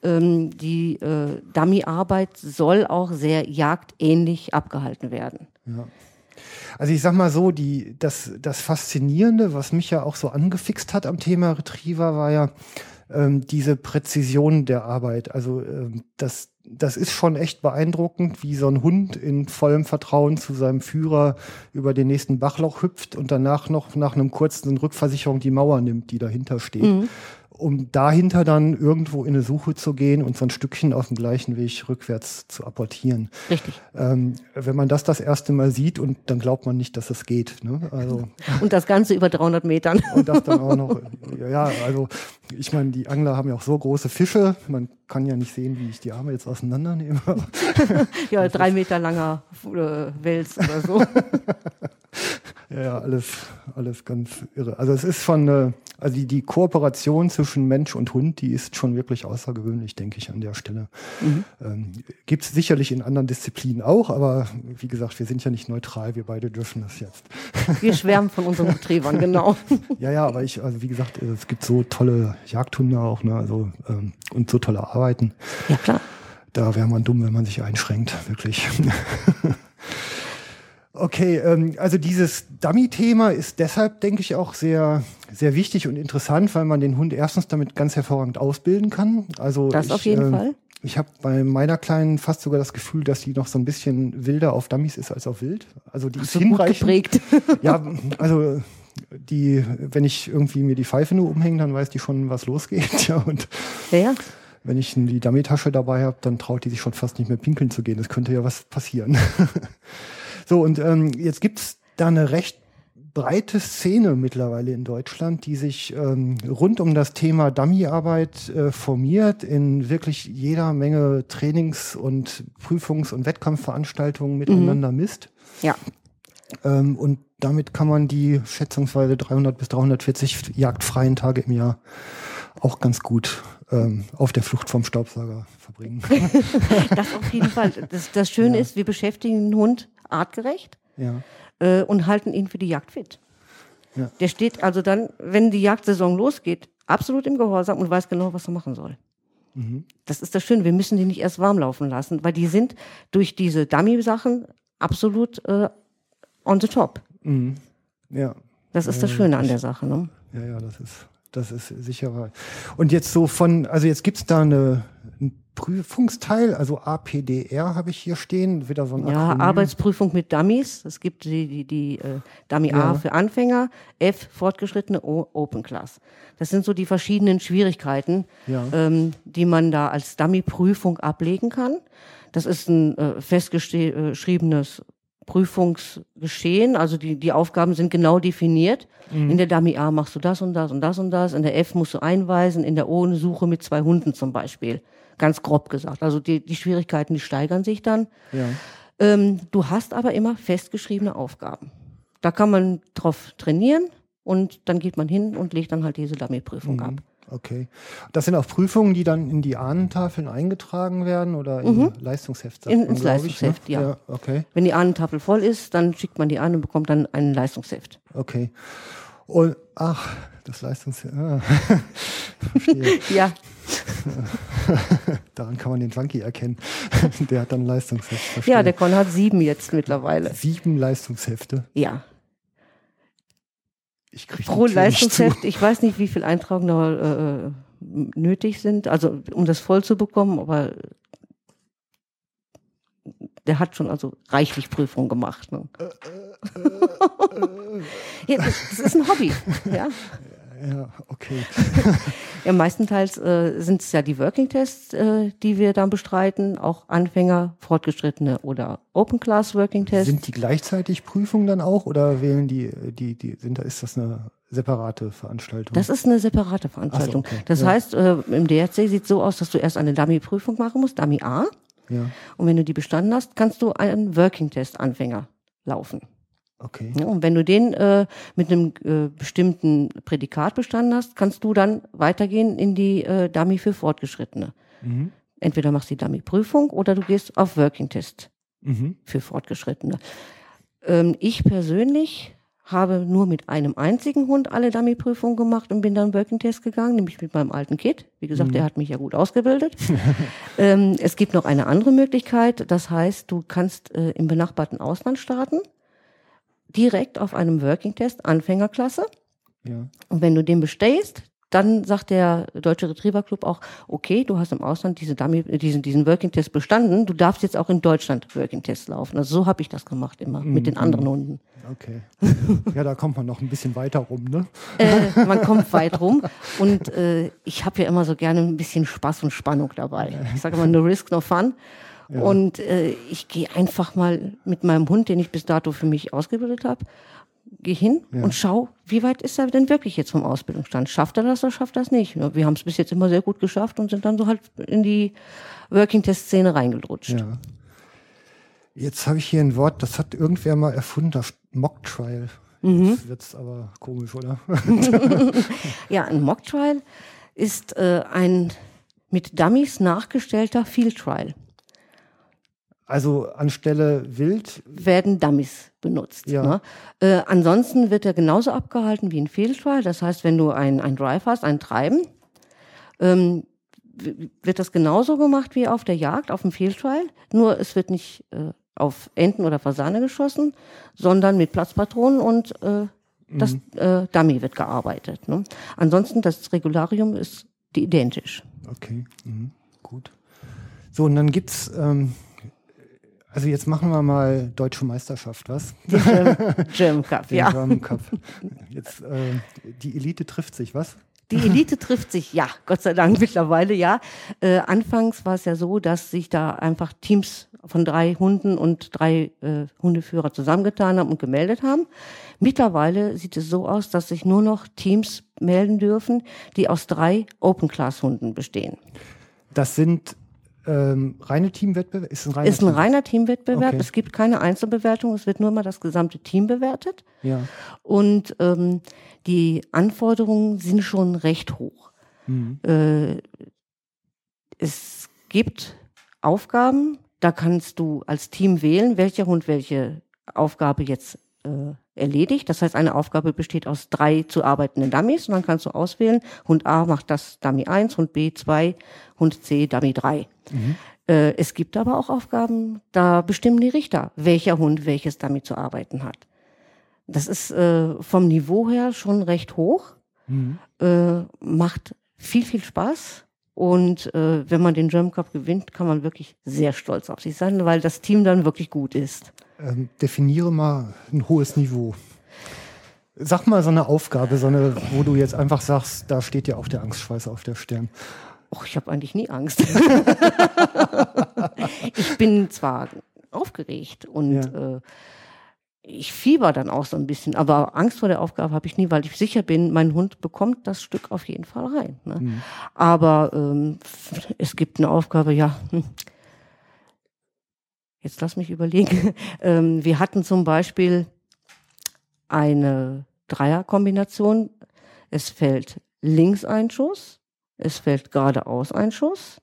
Ähm, die äh, Dummy-Arbeit soll auch sehr jagdähnlich abgehalten werden. Also ich sag mal so, die, das, das Faszinierende, was mich ja auch so angefixt hat am Thema Retriever, war ja ähm, diese Präzision der Arbeit. Also ähm, das, das ist schon echt beeindruckend, wie so ein Hund in vollem Vertrauen zu seinem Führer über den nächsten Bachlauch hüpft und danach noch nach einem kurzen Rückversicherung die Mauer nimmt, die dahinter steht. Um dahinter dann irgendwo in eine Suche zu gehen und so ein Stückchen auf dem gleichen Weg rückwärts zu apportieren. Richtig. Ähm, wenn man das das erste Mal sieht und dann glaubt man nicht, dass es geht. Ne? Also Und das Ganze über 300 Metern. und das dann auch noch. Ja, also ich meine, die Angler haben ja auch so große Fische. Man kann ja nicht sehen, wie ich die Arme jetzt auseinandernehme. ja, drei Meter langer äh, Wels oder so. Ja, ja, alles, alles ganz irre. Also es ist schon, äh, also die, die Kooperation zwischen Mensch und Hund, die ist schon wirklich außergewöhnlich, denke ich, an der Stelle. Ähm, Gibt es sicherlich in anderen Disziplinen auch, aber wie gesagt, wir sind ja nicht neutral, wir beide dürfen das jetzt. Wir schwärmen von unseren Retrievern, genau. Ja, ja, aber ich, also wie gesagt, es gibt so tolle Jagdhunde auch, ne, also ähm, und so tolle Arbeiten. Ja, klar. Da wäre man dumm, wenn man sich einschränkt, wirklich. okay, ähm, also dieses Dummy-Thema ist deshalb, denke ich, auch sehr, sehr wichtig und interessant, weil man den Hund erstens damit ganz hervorragend ausbilden kann. Also Das ich, auf jeden ähm, Fall. Ich habe bei meiner Kleinen fast sogar das Gefühl, dass die noch so ein bisschen wilder auf Dummies ist als auf Wild. Also die ist So gut hinreichend. geprägt. Ja, also die, wenn ich irgendwie mir die Pfeife nur umhänge, dann weiß die schon, was losgeht. Ja, und Ja, ja. wenn ich die Dummy-Tasche dabei habe, dann traut die sich schon fast nicht mehr pinkeln zu gehen. Das könnte ja was passieren. so, und ähm, jetzt gibt's da eine recht breite Szene mittlerweile in Deutschland, die sich ähm, rund um das Thema Dummyarbeit äh, formiert, in wirklich jeder Menge Trainings- und Prüfungs- und Wettkampfveranstaltungen miteinander misst. Ja. Ähm, und damit kann man die schätzungsweise 300 bis 340 jagdfreien Tage im Jahr auch ganz gut ähm, auf der Flucht vom Staubsauger verbringen. Das auf jeden Fall. Das, das Schöne ist, wir beschäftigen den Hund artgerecht ja. äh, und halten ihn für die Jagd fit. Ja. Der steht also dann, wenn die Jagdsaison losgeht, absolut im Gehorsam und weiß genau, was er machen soll. Mhm. Das ist das Schöne. Wir müssen die nicht erst warm laufen lassen, weil die sind durch diese Dummy-Sachen absolut äh, on the top. Mhm. Ja. Das ist das Ja, Schöne an der Sache. Ne? Ja, ja, das ist, das ist sicher wahr. Und jetzt so von, also jetzt gibt's da eine, einen Prüfungsteil, also APDR habe ich hier stehen, wieder so ein Ja, Akronym. Arbeitsprüfung mit Dummies. Es gibt die, die, die äh, Dummy A Ja. für Anfänger, F fortgeschrittene, O Open Class. Das sind so die verschiedenen Schwierigkeiten, Ja. ähm, die man da als Dummy-Prüfung ablegen kann. Das ist ein äh, festgeschriebenes Prüfungsgeschehen. Also die, die Aufgaben sind genau definiert. In der Dummy A machst du das und das und das und das. In der F musst du einweisen. In der O eine Suche mit zwei Hunden zum Beispiel. Ganz grob gesagt. Also die, die Schwierigkeiten, die steigern sich dann. Ja. Ähm, du hast aber immer festgeschriebene Aufgaben. Da kann man drauf trainieren und dann geht man hin und legt dann halt diese Dummy-Prüfung ab. Okay. Das sind auch Prüfungen, die dann in die Ahnentafeln eingetragen werden oder in Leistungsheft? sagt In- ins glaub ich, Leistungsheft, ne? ja. ja. Okay, Wenn die Ahnentafel voll ist, dann schickt man die an und bekommt dann ein Leistungsheft. okay. Und, ach, das Leistungsheft. Ah. Ja, Daran kann man den Junkie erkennen. der hat dann Leistungsheft. Verstehe. ja, der Con hat sieben jetzt mittlerweile. Sieben Leistungshefte. Ja, Ich krieg pro. Leistungsheft. Ich weiß nicht, wie viel Eintragungen da äh, nötig sind, also um das voll zu bekommen, aber der hat schon also reichlich Prüfungen gemacht. Ne? ja, das, das ist ein Hobby. Ja. Ja, okay. Ja, meistenteils äh, sind es ja die Working Tests, äh, die wir dann bestreiten, auch Anfänger, Fortgeschrittene oder Open Class Working Tests. Sind die gleichzeitig Prüfungen dann auch oder wählen die, die, die, sind da, ist das eine separate Veranstaltung? Das ist eine separate Veranstaltung. So, okay. Das Ja. heißt, äh, im DRC sieht es so aus, dass du erst eine Dummy-Prüfung machen musst, Dummy A. ja, Und wenn du die bestanden hast, kannst du einen Working Test Anfänger laufen. Okay. Ja, und wenn du den äh, mit einem äh, bestimmten Prädikat bestanden hast, kannst du dann weitergehen in die äh, Dummy für Fortgeschrittene. Mhm. Entweder machst du die Dummy-Prüfung oder du gehst auf Working Test Mhm. für Fortgeschrittene. Ähm, ich persönlich habe nur mit einem einzigen Hund alle Dummy-Prüfungen gemacht und bin dann Working Test gegangen, nämlich mit meinem alten Kid. Wie gesagt, der hat mich ja gut ausgebildet. ähm, es gibt noch eine andere Möglichkeit. Das heißt, du kannst äh, im benachbarten Ausland starten, direkt auf einem Working Test, Anfängerklasse. Ja. Und wenn du den bestehst, dann sagt der Deutsche Retriever Club auch, okay, du hast im Ausland diese Dummy, diesen, diesen Working Test bestanden, du darfst jetzt auch in Deutschland Working Test laufen. Also so habe ich das gemacht immer mit den anderen Hunden. Okay. ja, da kommt man noch ein bisschen weiter rum, ne? Äh, man kommt weit rum und äh, ich habe ja immer so gerne ein bisschen Spaß und Spannung dabei. Ich sage immer, no risk, no fun. Und äh, ich gehe einfach mal mit meinem Hund, den ich bis dato für mich ausgebildet habe, gehe hin und schau, wie weit ist er denn wirklich jetzt vom Ausbildungsstand? Schafft er das oder schafft er das nicht? Ja, wir haben es bis jetzt immer sehr gut geschafft und sind dann so halt in die Working-Test-Szene reingerutscht. Ja. Jetzt habe ich hier ein Wort, das hat irgendwer mal erfunden, das Mock Trial. Jetzt wird's aber komisch, oder? Ja, ein Mock Trial ist äh, ein mit Dummies nachgestellter Field Trial. Also anstelle wild, Werden Dummies benutzt. Ja. Ne? Äh, ansonsten wird er genauso abgehalten wie ein Field Trial. Das heißt, wenn du ein, ein Drive hast, ein Treiben, ähm, wird das genauso gemacht wie auf der Jagd, auf dem Field Trial. Nur es wird nicht äh, auf Enten oder Fasane geschossen, sondern mit Platzpatronen und äh, das äh, Dummy wird gearbeitet. Ne? Ansonsten, das Regularium ist identisch. Okay, mhm. gut. So, und dann gibt's, ähm, also jetzt machen wir mal Deutsche Meisterschaft, was? German Cup, Den ja. German Cup. Jetzt, äh, die Elite trifft sich, was? Die Elite trifft sich, ja, Gott sei Dank mittlerweile, ja. Äh, anfangs war es ja so, dass sich da einfach Teams von drei Hunden und drei äh, Hundeführer zusammengetan haben und gemeldet haben. Mittlerweile sieht es so aus, dass sich nur noch Teams melden dürfen, die aus drei Open-Class-Hunden bestehen. Das sind ähm, reine Teamwettbewerbe? Ist ein reiner Ist ein reiner Teamwettbewerb. Okay. Es gibt keine Einzelbewertung, es wird nur mal das gesamte Team bewertet. Ja. Und ähm, die Anforderungen sind schon recht hoch. Äh, es gibt Aufgaben, da kannst du als Team wählen, welcher Hund welche Aufgabe jetzt äh, erledigt. Das heißt, eine Aufgabe besteht aus drei zu arbeitenden Dummies und dann kannst du auswählen, Hund A macht das Dummy 1, Hund B 2, Hund C Dummy 3. Äh, es gibt aber auch Aufgaben, da bestimmen die Richter, welcher Hund welches Dummy zu arbeiten hat. Das ist äh, vom Niveau her schon recht hoch, äh, macht viel, viel Spaß. Und äh, wenn man den German Cup gewinnt, kann man wirklich sehr stolz auf sich sein, weil das Team dann wirklich gut ist. Ähm, definiere mal ein hohes Niveau. Sag mal so eine Aufgabe, so eine, wo du jetzt einfach sagst, da steht ja auch der Angstschweiß auf der Stirn. Och, ich habe eigentlich nie Angst. ich bin zwar aufgeregt und Ja. äh, ich fieber dann auch so ein bisschen, aber Angst vor der Aufgabe habe ich nie, weil ich sicher bin, mein Hund bekommt das Stück auf jeden Fall rein. Ne? Aber ähm, es gibt eine Aufgabe, ja. hm. Jetzt lass mich überlegen. ähm, wir hatten zum Beispiel eine Dreierkombination. Es fällt links ein Schuss, es fällt geradeaus ein Schuss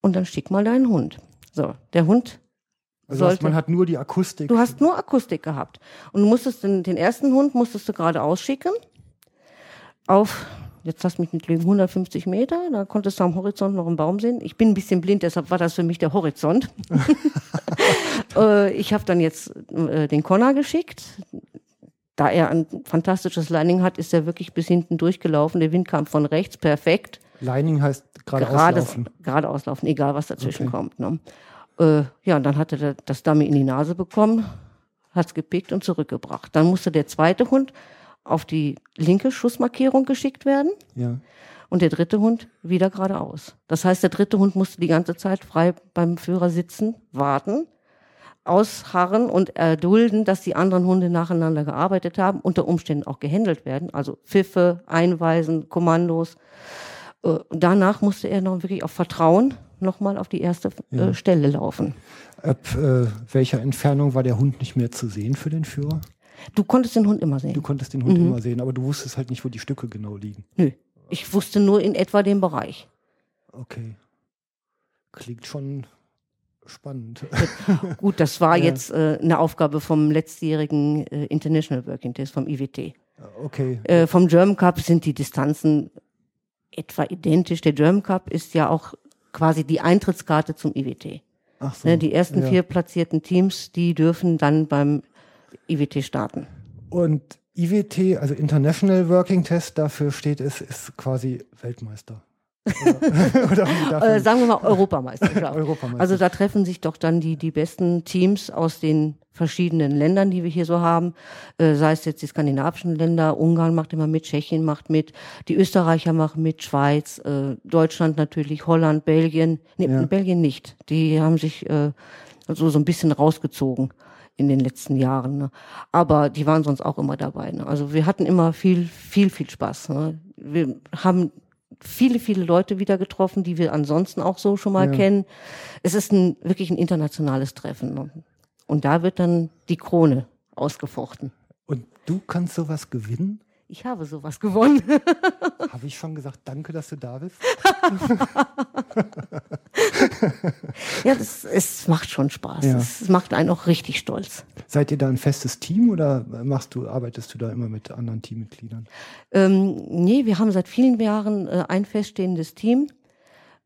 und dann schick mal deinen Hund. So, der Hund Also heißt, sollte. man hat nur die Akustik. Du hast nur Akustik gehabt. Und du musstest den, den ersten Hund musstest du gerade ausschicken. Auf, jetzt lass mich nicht lügen, 150 Meter. Da konntest du am Horizont noch einen Baum sehen. Ich bin ein bisschen blind, deshalb war das für mich der Horizont. äh, ich habe dann jetzt äh, den Connor geschickt. Da er ein fantastisches Landing hat, ist er wirklich bis hinten durchgelaufen. Der Wind kam von rechts, perfekt Lining heißt gerade gerade auslaufen. gerade auslaufen, egal was dazwischen Okay. kommt. Ne? Äh, ja, und dann hat er da- das Dummy in die Nase bekommen, hat's gepickt und zurückgebracht. Dann musste der zweite Hund auf die linke Schussmarkierung geschickt werden Ja. und der dritte Hund wieder geradeaus. Das heißt, der dritte Hund musste die ganze Zeit frei beim Führer sitzen, warten, ausharren und erdulden, dass die anderen Hunde nacheinander gearbeitet haben, unter Umständen auch gehandelt werden, also Pfiffe, Einweisen, Kommandos. Äh, danach musste er noch wirklich auf Vertrauen nochmal auf die erste äh, Stelle laufen. Ab äh, welcher Entfernung war der Hund nicht mehr zu sehen für den Führer? Du konntest den Hund immer Du sehen. konntest den Mhm. Hund immer sehen, aber du wusstest halt nicht, wo die Stücke genau liegen. Nö. Ich wusste nur in etwa den Bereich. Okay. Klingt schon spannend. Gut, das war Ja. jetzt äh, eine Aufgabe vom letztjährigen äh, International Working Test, vom IWT. Okay. Äh, vom German Cup sind die Distanzen etwa identisch. Der German Cup ist ja auch quasi die Eintrittskarte zum IWT. Ach so. Ne, die ersten ja. vier platzierten Teams, die dürfen dann beim IWT starten. Und IWT, also International Working Test, dafür steht es, ist quasi Weltmeister. Oder? Äh, sagen wir mal Europameisterschaft. Europameisterschaft. Also da treffen sich doch dann die, die besten Teams aus den verschiedenen Ländern, die wir hier so haben. Äh, sei es jetzt die skandinavischen Länder, Ungarn macht immer mit, Tschechien macht mit, die Österreicher machen mit, Schweiz, äh, Deutschland natürlich, Holland, Belgien. Nee, Ja. Belgien nicht. Die haben sich äh, so, so ein bisschen rausgezogen in den letzten Jahren. Ne? Aber die waren sonst auch immer dabei. Ne? Also wir hatten immer viel, viel, viel Spaß. Ne? Wir haben viele, viele Leute wieder getroffen, die wir ansonsten auch so schon mal Ja. kennen. Es ist ein, wirklich ein internationales Treffen. Ne? Und da wird dann die Krone ausgefochten. Und du kannst sowas gewinnen? Ich habe sowas gewonnen. Habe ich schon gesagt, danke, dass du da bist? ja, das, es macht schon Spaß. Ja. Es macht einen auch richtig stolz. Seid ihr da ein festes Team oder machst du, arbeitest du da immer mit anderen Teammitgliedern? Ähm, nee, wir haben seit vielen Jahren äh, ein feststehendes Team.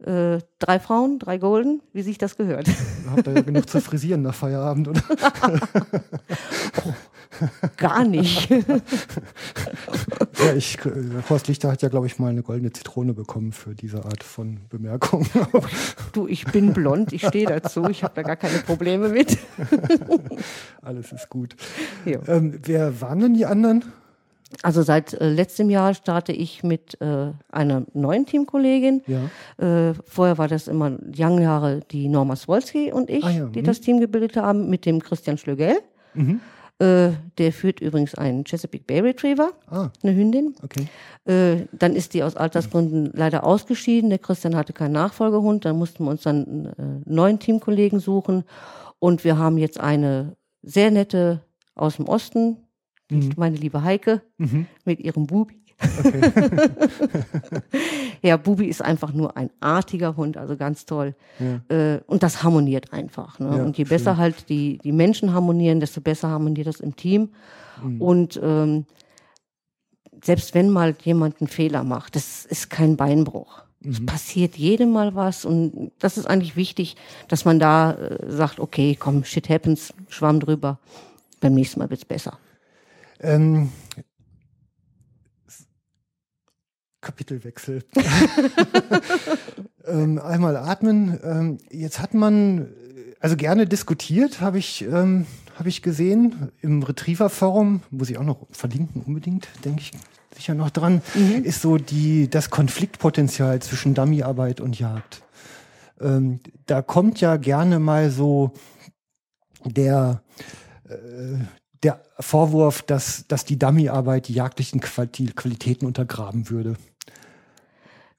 Äh, drei Frauen, drei Golden, wie sich das gehört. Habt ihr ja genug zu frisieren nach Feierabend, oder? Gar nicht. ja, ich, äh, Horst Lichter hat ja, glaube ich, mal eine goldene Zitrone bekommen für diese Art von Bemerkung. du, ich bin blond, ich stehe dazu, ich habe da gar keine Probleme mit. Alles ist gut. Ja. Ähm, wer waren denn die anderen? Also seit äh, letztem Jahr starte ich mit äh, einer neuen Teamkollegin. Ja. Äh, vorher war das immer lange Jahre die Norma Swolski und ich, Ah ja, die mhm. das Team gebildet haben, mit dem Christian Schlögel. Äh, der führt übrigens einen Chesapeake Bay Retriever, Ah, eine Hündin. okay. Äh, dann ist die aus Altersgründen leider ausgeschieden. Der Christian hatte keinen Nachfolgehund. Dann mussten wir uns dann einen äh, neuen Teamkollegen suchen. Und wir haben jetzt eine sehr nette aus dem Osten, ist meine liebe Heike, mit ihrem Bubi. ja, Bubi ist einfach nur ein artiger Hund, also ganz toll. Äh, und das harmoniert einfach. Ne? Ja, und je schön. besser halt die, die Menschen harmonieren, desto besser harmoniert das im Team. Mhm. Und ähm, selbst wenn mal jemand einen Fehler macht, das ist kein Beinbruch. Es Mhm. passiert jedem mal was und das ist eigentlich wichtig, dass man da äh, sagt, okay, komm, shit happens, schwamm drüber. Beim nächsten Mal wird's besser. Ähm, Kapitelwechsel. ähm, einmal atmen. Ähm, jetzt hat man äh, also gerne diskutiert, habe ich, ähm, hab ich gesehen, im Retriever-Forum, muss ich auch noch verlinken, unbedingt, denke ich sicher noch dran, ist so die, das Konfliktpotenzial zwischen Dummyarbeit und Jagd. Ähm, da kommt ja gerne mal so der, äh, der Vorwurf, dass, dass die Dummyarbeit die jagdlichen Quali- Qualitäten untergraben würde.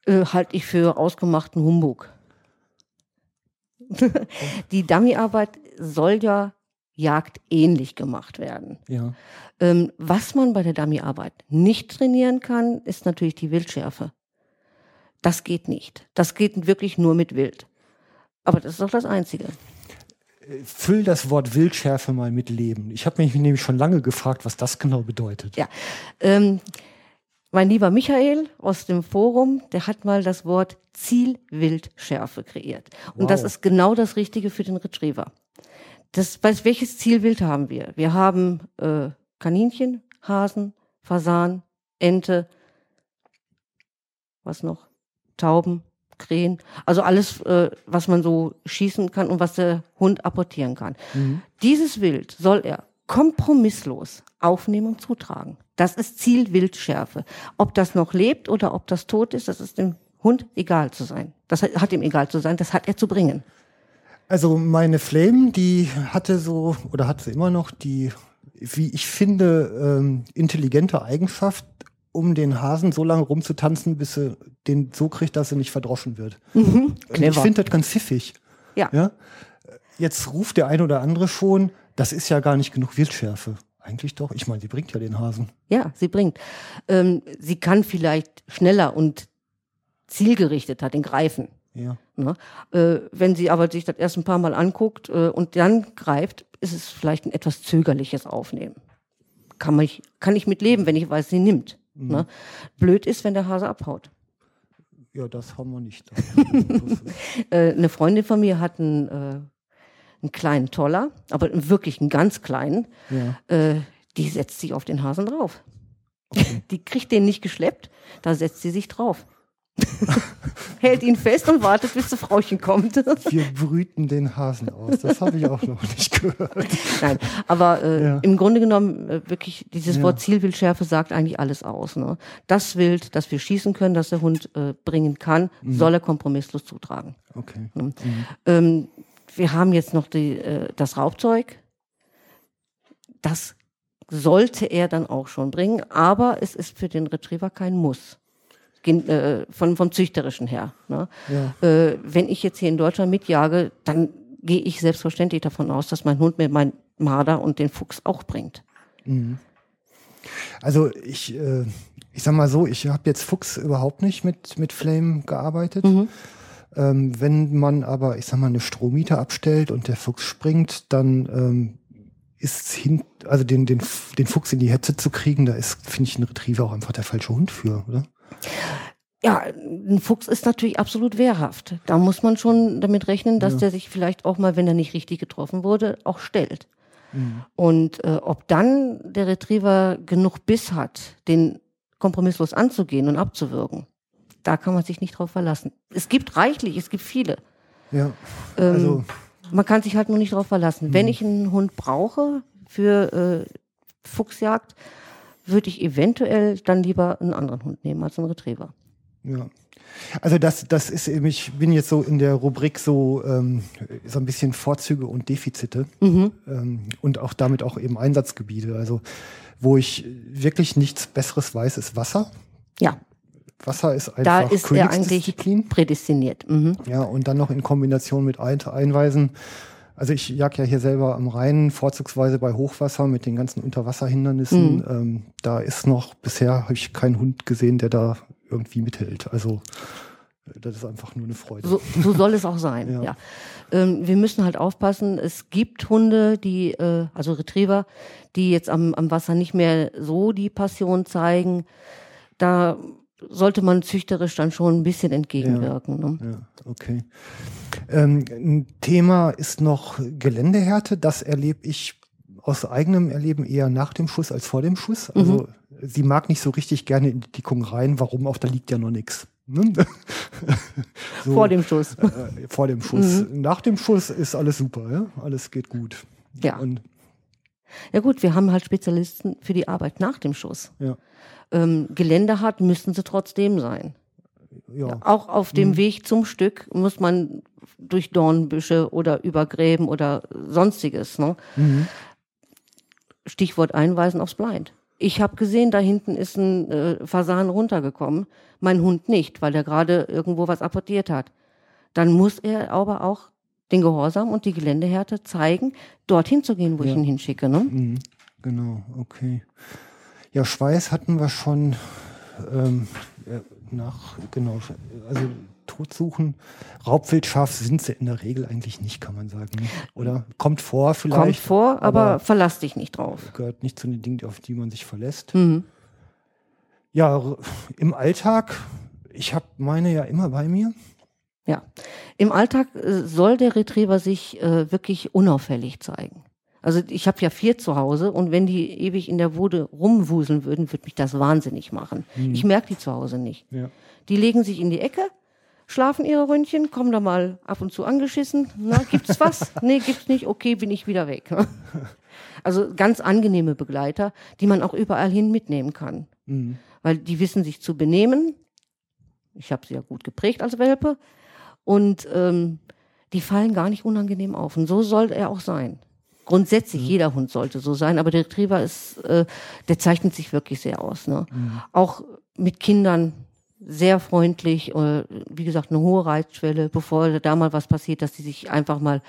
Äh, halte ich für ausgemachten Humbug. Die Dummyarbeit soll ja jagdähnlich gemacht werden. Ja. Ähm, was man bei der Dummyarbeit nicht trainieren kann, ist natürlich die Wildschärfe. Das geht nicht. Das geht wirklich nur mit Wild. Aber das ist doch das Einzige. Füll das Wort Wildschärfe mal mit Leben. Ich habe mich nämlich schon lange gefragt, was das genau bedeutet. Ja. Ähm, mein lieber Michael aus dem Forum, der hat mal das Wort Zielwildschärfe kreiert. Und das Wow. ist genau das Richtige für den Retriever. Das, welches Zielwild haben wir? Wir haben äh, Kaninchen, Hasen, Fasan, Ente, was noch? Tauben, Krähen. Also alles, äh, was man so schießen kann und was der Hund apportieren kann. Dieses Wild soll er kompromisslos aufnehmen und zutragen. Das ist Zielwildschärfe. Ob das noch lebt oder ob das tot ist, das ist dem Hund egal zu sein. Das hat, ihm egal zu sein, das hat er zu bringen. Also meine Flame, die hatte so, oder hat sie immer noch, die, wie ich finde, ähm, intelligente Eigenschaft, um den Hasen so lange rumzutanzen, bis sie den so kriegt, dass er nicht verdroschen wird. Und Ich finde das ganz pfiffig. Ja. Ja? Jetzt ruft der ein oder andere schon, das ist ja gar nicht genug Wildschärfe. Eigentlich doch. Ich meine, sie bringt ja den Hasen. Ja, sie bringt. Ähm, sie kann vielleicht schneller und zielgerichteter den greifen. Ja. Ne? Äh, wenn sie aber sich das erst ein paar Mal anguckt äh, und dann greift, ist es vielleicht ein etwas zögerliches Aufnehmen. Kann, man, kann ich mit leben, wenn ich weiß, sie nimmt. Ne? Blöd ist, wenn der Hase abhaut. Ja, das haben wir nicht. Äh, eine Freundin von mir hat einen, äh, einen kleinen Toller, aber wirklich einen ganz kleinen. Ja. Äh, die setzt sich auf den Hasen drauf. Die kriegt den nicht geschleppt, da setzt sie sich drauf. Hält ihn fest und wartet, bis das Frauchen kommt. Wir brüten den Hasen aus. Das habe ich auch noch nicht gehört. Nein, aber äh, Ja. im Grunde genommen äh, wirklich dieses Ja. Wort Zielwildschärfe sagt eigentlich alles aus. Ne? Das Wild, das wir schießen können, das der Hund äh, bringen kann, Mhm. soll er kompromisslos zutragen. Okay. Ähm, wir haben jetzt noch die, äh, das Raubzeug. Das sollte er dann auch schon bringen, aber es ist für den Retriever kein Muss. Äh, von, vom Züchterischen her. Ne? Ja. Äh, wenn ich jetzt hier in Deutschland mitjage, dann gehe ich selbstverständlich davon aus, dass mein Hund mir mein Marder und den Fuchs auch bringt. Also ich, äh, ich sag mal so, ich habe jetzt Fuchs überhaupt nicht mit, mit Flame gearbeitet. Mhm. Ähm, wenn man aber, ich sag mal, eine Strommieter abstellt und der Fuchs springt, dann ähm, ist hin, also den, den, den Fuchs in die Hetze zu kriegen, da ist, finde ich, ein Retriever auch einfach der falsche Hund für, oder? Ja, ein Fuchs ist natürlich absolut wehrhaft. Da muss man schon damit rechnen, dass Ja. der sich vielleicht auch mal, wenn er nicht richtig getroffen wurde, auch stellt. Mhm. Und äh, ob dann der Retriever genug Biss hat, den kompromisslos anzugehen und abzuwürgen, da kann man sich nicht drauf verlassen. Es gibt reichlich, es gibt viele. Ja. Ähm, Also, man kann sich halt nur nicht drauf verlassen. Mhm. Wenn ich einen Hund brauche für äh, Fuchsjagd, würde ich eventuell dann lieber einen anderen Hund nehmen als einen Retriever. ja. Also das, das ist eben, ich bin jetzt so in der Rubrik so, ähm, so ein bisschen Vorzüge und Defizite Mhm. ähm, und auch damit auch eben Einsatzgebiete. Also wo ich wirklich nichts Besseres weiß, ist Wasser. Ja, Wasser ist einfach da ist er eigentlich prädestiniert. Mhm. Ja, und dann noch in Kombination mit Ein Einweisen. Also ich jag ja hier selber am Rhein, vorzugsweise bei Hochwasser mit den ganzen Unterwasserhindernissen. Mhm. Ähm, da ist noch, bisher habe ich keinen Hund gesehen, der da irgendwie mithält. Also äh, das ist einfach nur eine Freude. So, so soll es auch sein. Ja. ja. Ähm, wir müssen halt aufpassen. Es gibt Hunde, die, äh, also Retriever, die jetzt am, am Wasser nicht mehr so die Passion zeigen. Da sollte man züchterisch dann schon ein bisschen entgegenwirken. Ne? Ja, okay. Ähm, ein Thema ist noch Geländehärte. Das erlebe ich aus eigenem Erleben eher nach dem Schuss als vor dem Schuss. Mhm. Also sie mag nicht so richtig gerne in die Dickung rein. Warum? Auch da liegt ja noch nichts. Ne? So, Vor dem Schuss. äh, vor dem Schuss. Nach dem Schuss ist alles super, ja? Alles geht gut. Ja. Und Ja gut, wir haben halt Spezialisten für die Arbeit nach dem Schuss. ja, Ähm, Geländehart müssen sie trotzdem sein. ja. Auch auf dem Weg zum Stück muss man durch Dornbüsche oder über Gräben oder sonstiges. Ne? Mhm. Stichwort Einweisen aufs Blind. Ich habe gesehen, da hinten ist ein äh, Fasan runtergekommen, mein Hund nicht, weil er gerade irgendwo was apportiert hat. Dann muss er aber auch den Gehorsam und die Geländehärte zeigen, dorthin zu gehen, wo ich Ja. ihn hinschicke. Ne? Mhm, genau, okay. Ja, Schweiß hatten wir schon ähm, äh, nach, genau, also Totsuchen. Raubwildschaf sind sie in der Regel eigentlich nicht, kann man sagen. ne? Oder kommt vor vielleicht. Kommt vor, aber, aber verlass dich nicht drauf. gehört nicht zu den Dingen, auf die man sich verlässt. Mhm. Ja, im Alltag, ich habe meine ja immer bei mir. Ja. Im Alltag äh, soll der Retriever sich äh, wirklich unauffällig zeigen. Also ich habe ja vier zu Hause und wenn die ewig in der Bude rumwuseln würden, würde mich das wahnsinnig machen. Ich merke die zu Hause nicht. Ja. Die legen sich in die Ecke, schlafen ihre Ründchen, kommen da mal ab und zu angeschissen. Na, gibt's was? nee, gibt's nicht. Okay, bin ich wieder weg. also ganz angenehme Begleiter, die man auch überall hin mitnehmen kann. Mhm. Weil die wissen sich zu benehmen. Ich habe sie ja gut geprägt als Welpe. Und ähm, die fallen gar nicht unangenehm auf. Und so soll er auch sein. Grundsätzlich, jeder Hund sollte so sein, aber der Retriever ist, äh, der zeichnet sich wirklich sehr aus. Ne? Auch mit Kindern sehr freundlich, äh, wie gesagt, eine hohe Reizschwelle, bevor da mal was passiert, dass die sich einfach mal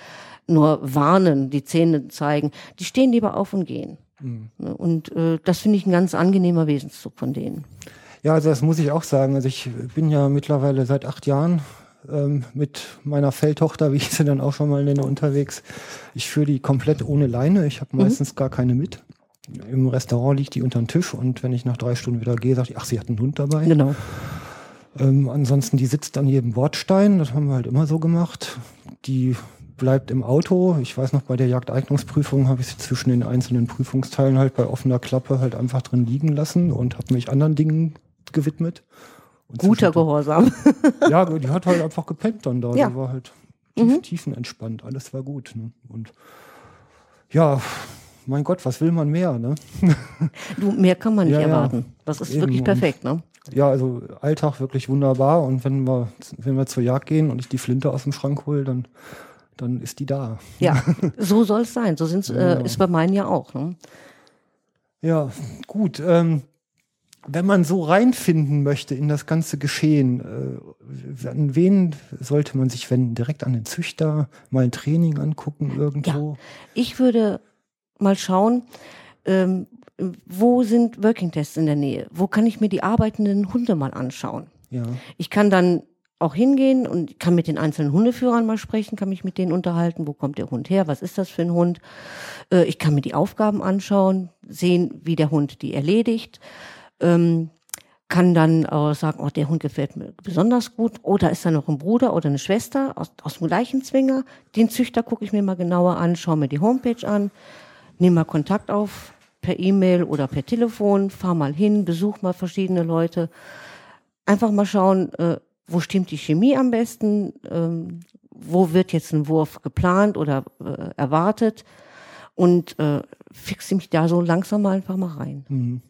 nur warnen, die Zähne zeigen. Die stehen lieber auf und gehen. Ne? Und äh, das finde ich ein ganz angenehmer Wesenszug von denen. Ja, also das muss ich auch sagen. Also ich bin ja mittlerweile seit acht Jahren ähm, mit meiner Feldtochter, wie ich sie dann auch schon mal nenne, unterwegs. Ich führe die komplett ohne Leine. Ich habe meistens gar keine mit. Im Restaurant liegt die unter dem Tisch und wenn ich nach drei Stunden wieder gehe, sagt die, ach, sie hat einen Hund dabei. Genau. Ähm, ansonsten, die sitzt an jedem Bordstein. Das haben wir halt immer so gemacht. Die bleibt im Auto. Ich weiß noch, bei der Jagdeignungsprüfung habe ich sie zwischen den einzelnen Prüfungsteilen halt bei offener Klappe halt einfach drin liegen lassen und habe mich anderen Dingen gewidmet. Und Guter Gehorsam. Ja, die hat halt einfach gepennt dann da. Ja. Die war halt tief, tiefenentspannt. Alles war gut. Ne? Und ja, mein Gott, was will man mehr? Ne? Du, mehr kann man nicht Ja, ja. erwarten. Das ist Eben. wirklich perfekt, ne? Ja, also Alltag wirklich wunderbar. Und wenn wir, wenn wir zur Jagd gehen und ich die Flinte aus dem Schrank hole, dann, dann ist die da. Ja, so soll es sein. So sind's, Ja. äh, ist bei meinen ja auch. Ne? Ja, gut. Ähm, wenn man so reinfinden möchte in das ganze Geschehen, äh, an wen sollte man sich wenden? Direkt an den Züchter, mal ein Training angucken irgendwo? Ich würde mal schauen, ähm, wo sind Working Tests in der Nähe? Wo kann ich mir die arbeitenden Hunde mal anschauen? Ja. Ich kann dann auch hingehen und kann mit den einzelnen Hundeführern mal sprechen, kann mich mit denen unterhalten, wo kommt der Hund her, was ist das für ein Hund. Äh, ich kann mir die Aufgaben anschauen, sehen, wie der Hund die erledigt. Ähm, kann dann auch sagen, oh, der Hund gefällt mir besonders gut. Oder ist da noch ein Bruder oder eine Schwester aus, aus dem gleichen Zwinger? Den Züchter gucke ich mir mal genauer an, schaue mir die Homepage an, nehme mal Kontakt auf per E-Mail oder per Telefon, fahr mal hin, besuch mal verschiedene Leute. Einfach mal schauen, äh, wo stimmt die Chemie am besten, ähm, wo wird jetzt ein Wurf geplant oder äh, erwartet und äh, fixe mich da so langsam mal einfach mal rein. Mhm.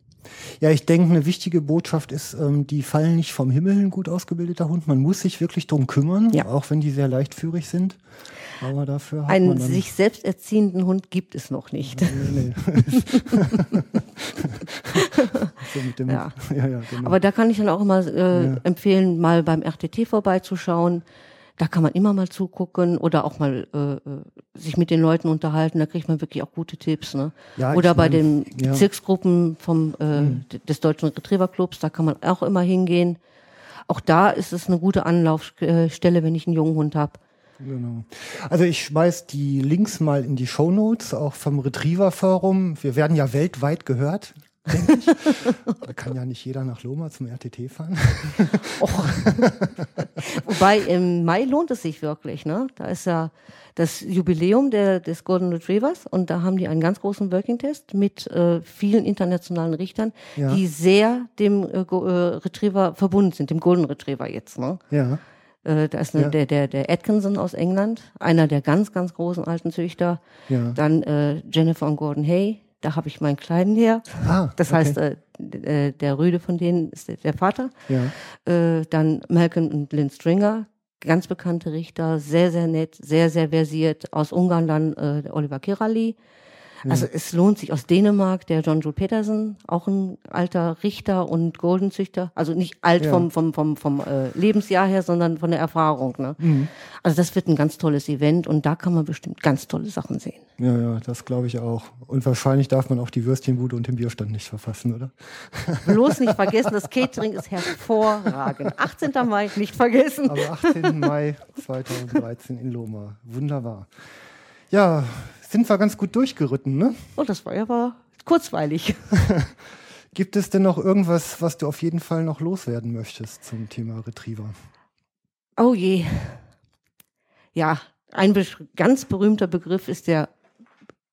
Ja, ich denke, eine wichtige Botschaft ist, ähm, die fallen nicht vom Himmel, ein gut ausgebildeter Hund. Man muss sich wirklich drum kümmern, Ja. auch wenn die sehr leichtführig sind. Aber dafür hat Einen man dann sich selbst erziehenden Hund gibt es noch nicht. Nee, nee. so Ja. ja, genau. Aber da kann ich dann auch immer äh, empfehlen, mal beim RTT vorbeizuschauen. Da kann man immer mal zugucken oder auch mal äh, äh, sich mit den Leuten unterhalten. Da kriegt man wirklich auch gute Tipps. Ne? Ja, oder bei den ja. Mhm. Bezirksgruppen vom äh, d- des Deutschen Retriever Clubs, da kann man auch immer hingehen. Auch da ist es eine gute Anlaufstelle, wenn ich einen jungen Hund habe. Genau. Also ich schmeiß die Links mal in die Shownotes, auch vom Retriever Forum. Wir werden ja weltweit gehört, denke ich. da kann ja nicht jeder nach Loma zum RTT fahren. Wobei im Mai lohnt es sich wirklich. Ne? Da ist ja das Jubiläum der, des Golden Retrievers und da haben die einen ganz großen Working Test mit äh, vielen internationalen Richtern, Ja. die sehr dem äh, äh, Retriever verbunden sind, dem Golden Retriever jetzt. Ne? Ja. Äh, da ist eine, Ja. der, der, der Atkinson aus England, einer der ganz, ganz großen alten Züchter. Ja. Dann äh, Jennifer und Gordon Hay, da habe ich meinen Kleinen her. Ah, Das okay. heißt, äh, äh, der Rüde von denen ist der, Vater. Ja. Äh, dann Malcolm und Lynn Stringer, ganz bekannte Richter, sehr, sehr nett, sehr, sehr versiert. Aus Ungarn dann äh, Oliver Kirali. Also es lohnt sich aus Dänemark, der John Jules Petersen, auch ein alter Richter und Goldenzüchter. Also nicht alt Ja. vom, vom, vom, vom äh, Lebensjahr her, sondern von der Erfahrung. Ne? Also das wird ein ganz tolles Event und da kann man bestimmt ganz tolle Sachen sehen. Ja, ja, das glaube ich auch. Und wahrscheinlich darf man auch die Würstchenbude und den Bierstand nicht verfassen, oder? Bloß nicht vergessen, das Catering ist hervorragend. 18. Mai, nicht vergessen. Am 18. Mai 2013 in Loma. Wunderbar. Ja, sind wir ganz gut durchgeritten, ne? Oh, das war ja aber kurzweilig. Gibt es denn noch irgendwas, was du auf jeden Fall noch loswerden möchtest zum Thema Retriever? Oh je. Ja, ein ganz berühmter Begriff ist der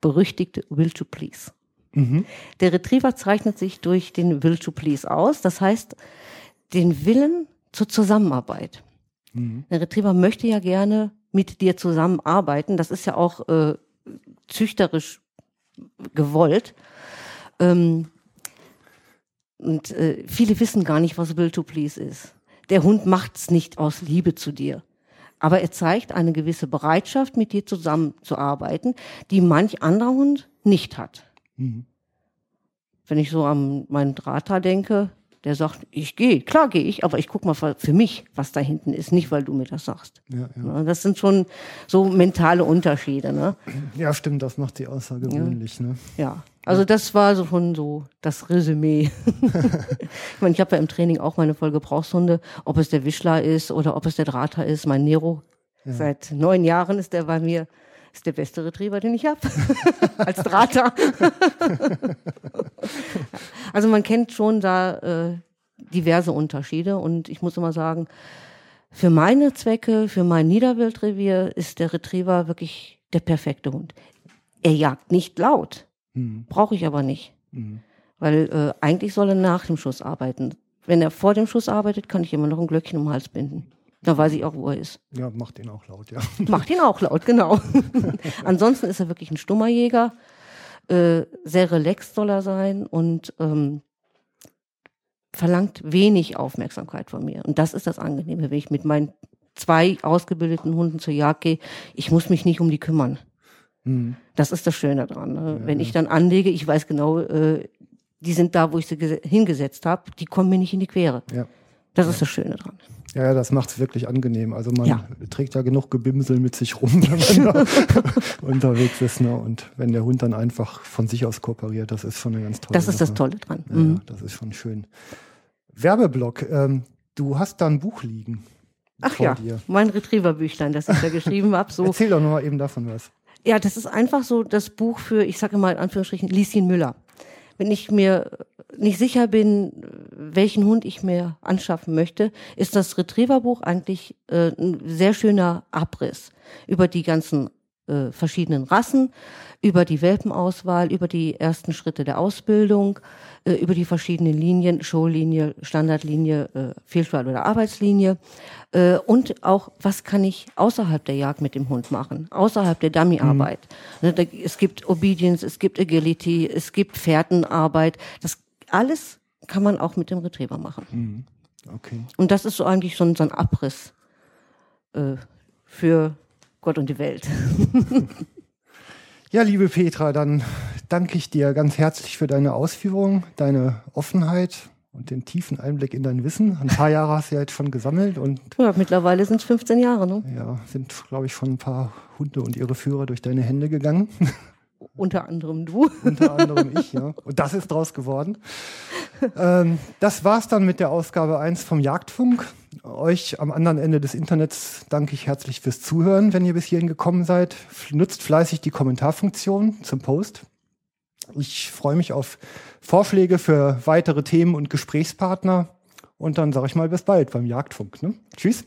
berüchtigte Will to Please. Mhm. Der Retriever zeichnet sich durch den Will to Please aus, das heißt den Willen zur Zusammenarbeit. Mhm. Der Retriever möchte ja gerne mit dir zusammenarbeiten, das ist ja auch äh, züchterisch gewollt. Ähm, und äh, viele wissen gar nicht, was Will to Please ist. Der Hund macht's nicht aus Liebe zu dir. Aber er zeigt eine gewisse Bereitschaft, mit dir zusammenzuarbeiten, die manch anderer Hund nicht hat. Mhm. Wenn ich so an meinen Drahter denke, der sagt, ich gehe, klar gehe ich, aber ich guck mal für mich, was da hinten ist, nicht weil du mir das sagst. Ja, ja. Ne, Das sind schon so mentale Unterschiede. Ne? ja, stimmt, das macht sie außergewöhnlich. Ne? Ja, also das war so schon so das Resümee. ich meine, ich habe ja im Training auch meine voll Gebrauchshunde, ob es der Wischler ist oder ob es der Drater ist. Mein Nero, seit neun Jahren ist der bei mir, ist der beste Retriever, den ich habe, als Drater. also man kennt schon da äh, diverse Unterschiede und ich muss immer sagen, für meine Zwecke, für mein Niederwildrevier ist der Retriever wirklich der perfekte Hund. Er jagt nicht laut. Mhm. Brauche ich aber nicht. Mhm. Weil äh, eigentlich soll er nach dem Schuss arbeiten. Wenn er vor dem Schuss arbeitet, kann ich immer noch ein Glöckchen um den Hals binden. Da weiß ich auch, wo er ist. Ja, macht ihn auch laut, ja. Macht ihn auch laut, genau. Ansonsten ist er wirklich ein stummer Jäger. Äh, sehr relaxed soll er sein und ähm, verlangt wenig Aufmerksamkeit von mir. Und das ist das Angenehme, wenn ich mit meinen zwei ausgebildeten Hunden zur Jagd gehe. Ich muss mich nicht um die kümmern. Mhm. Das ist das Schöne daran. Ne? Wenn ich dann anlege, ich weiß genau, äh, die sind da, wo ich sie gese- hingesetzt habe, die kommen mir nicht in die Quere. Ja. Das ist das Schöne dran. Ja, das macht's wirklich angenehm. Also man Ja. trägt ja genug Gebimsel mit sich rum, wenn man da unterwegs ist. Ne? Und wenn der Hund dann einfach von sich aus kooperiert, das ist schon eine ganz tolle Das ist das Sache. Tolle dran. Ja, Mhm. das ist schon schön. Werbeblock, ähm, du hast da ein Buch liegen. Ach vor ja, dir. mein Retriever-Büchlein, das ich da geschrieben habe. So. Erzähl doch noch mal eben davon was. Ja, das ist einfach so das Buch für, ich sage mal in Anführungsstrichen, Lieschen Müller. Wenn ich mir nicht sicher bin, welchen Hund ich mir anschaffen möchte, ist das Retriever-Buch eigentlich äh, ein sehr schöner Abriss über die ganzen äh, verschiedenen Rassen, über die Welpenauswahl, über die ersten Schritte der Ausbildung, äh, über die verschiedenen Linien, Showlinie, Standardlinie, äh, Fehlschwal- oder Arbeitslinie äh, und auch, was kann ich außerhalb der Jagd mit dem Hund machen, außerhalb der Dummyarbeit. Ne, da, es gibt Obedience, es gibt Agility, es gibt Fährtenarbeit, das alles kann man auch mit dem Retriever machen. Okay. Und das ist so eigentlich so ein, so ein Abriss äh, für Gott und die Welt. Ja, liebe Petra, dann danke ich dir ganz herzlich für deine Ausführungen, deine Offenheit und den tiefen Einblick in dein Wissen. Ein paar Jahre hast du ja jetzt schon gesammelt und Ja, mittlerweile sind es 15 Jahre, ne? ja, sind, glaube ich, schon ein paar Hunde und ihre Führer durch deine Hände gegangen. Unter anderem du. Unter anderem ich, ja. Und das ist draus geworden. Ähm, das war's dann mit der Ausgabe 1 vom Jagdfunk. Euch am anderen Ende des Internets danke ich herzlich fürs Zuhören, wenn ihr bis hierhin gekommen seid. Nutzt fleißig die Kommentarfunktion zum Post. Ich freue mich auf Vorschläge für weitere Themen und Gesprächspartner. Und dann sage ich mal bis bald beim Jagdfunk. Ne? Tschüss.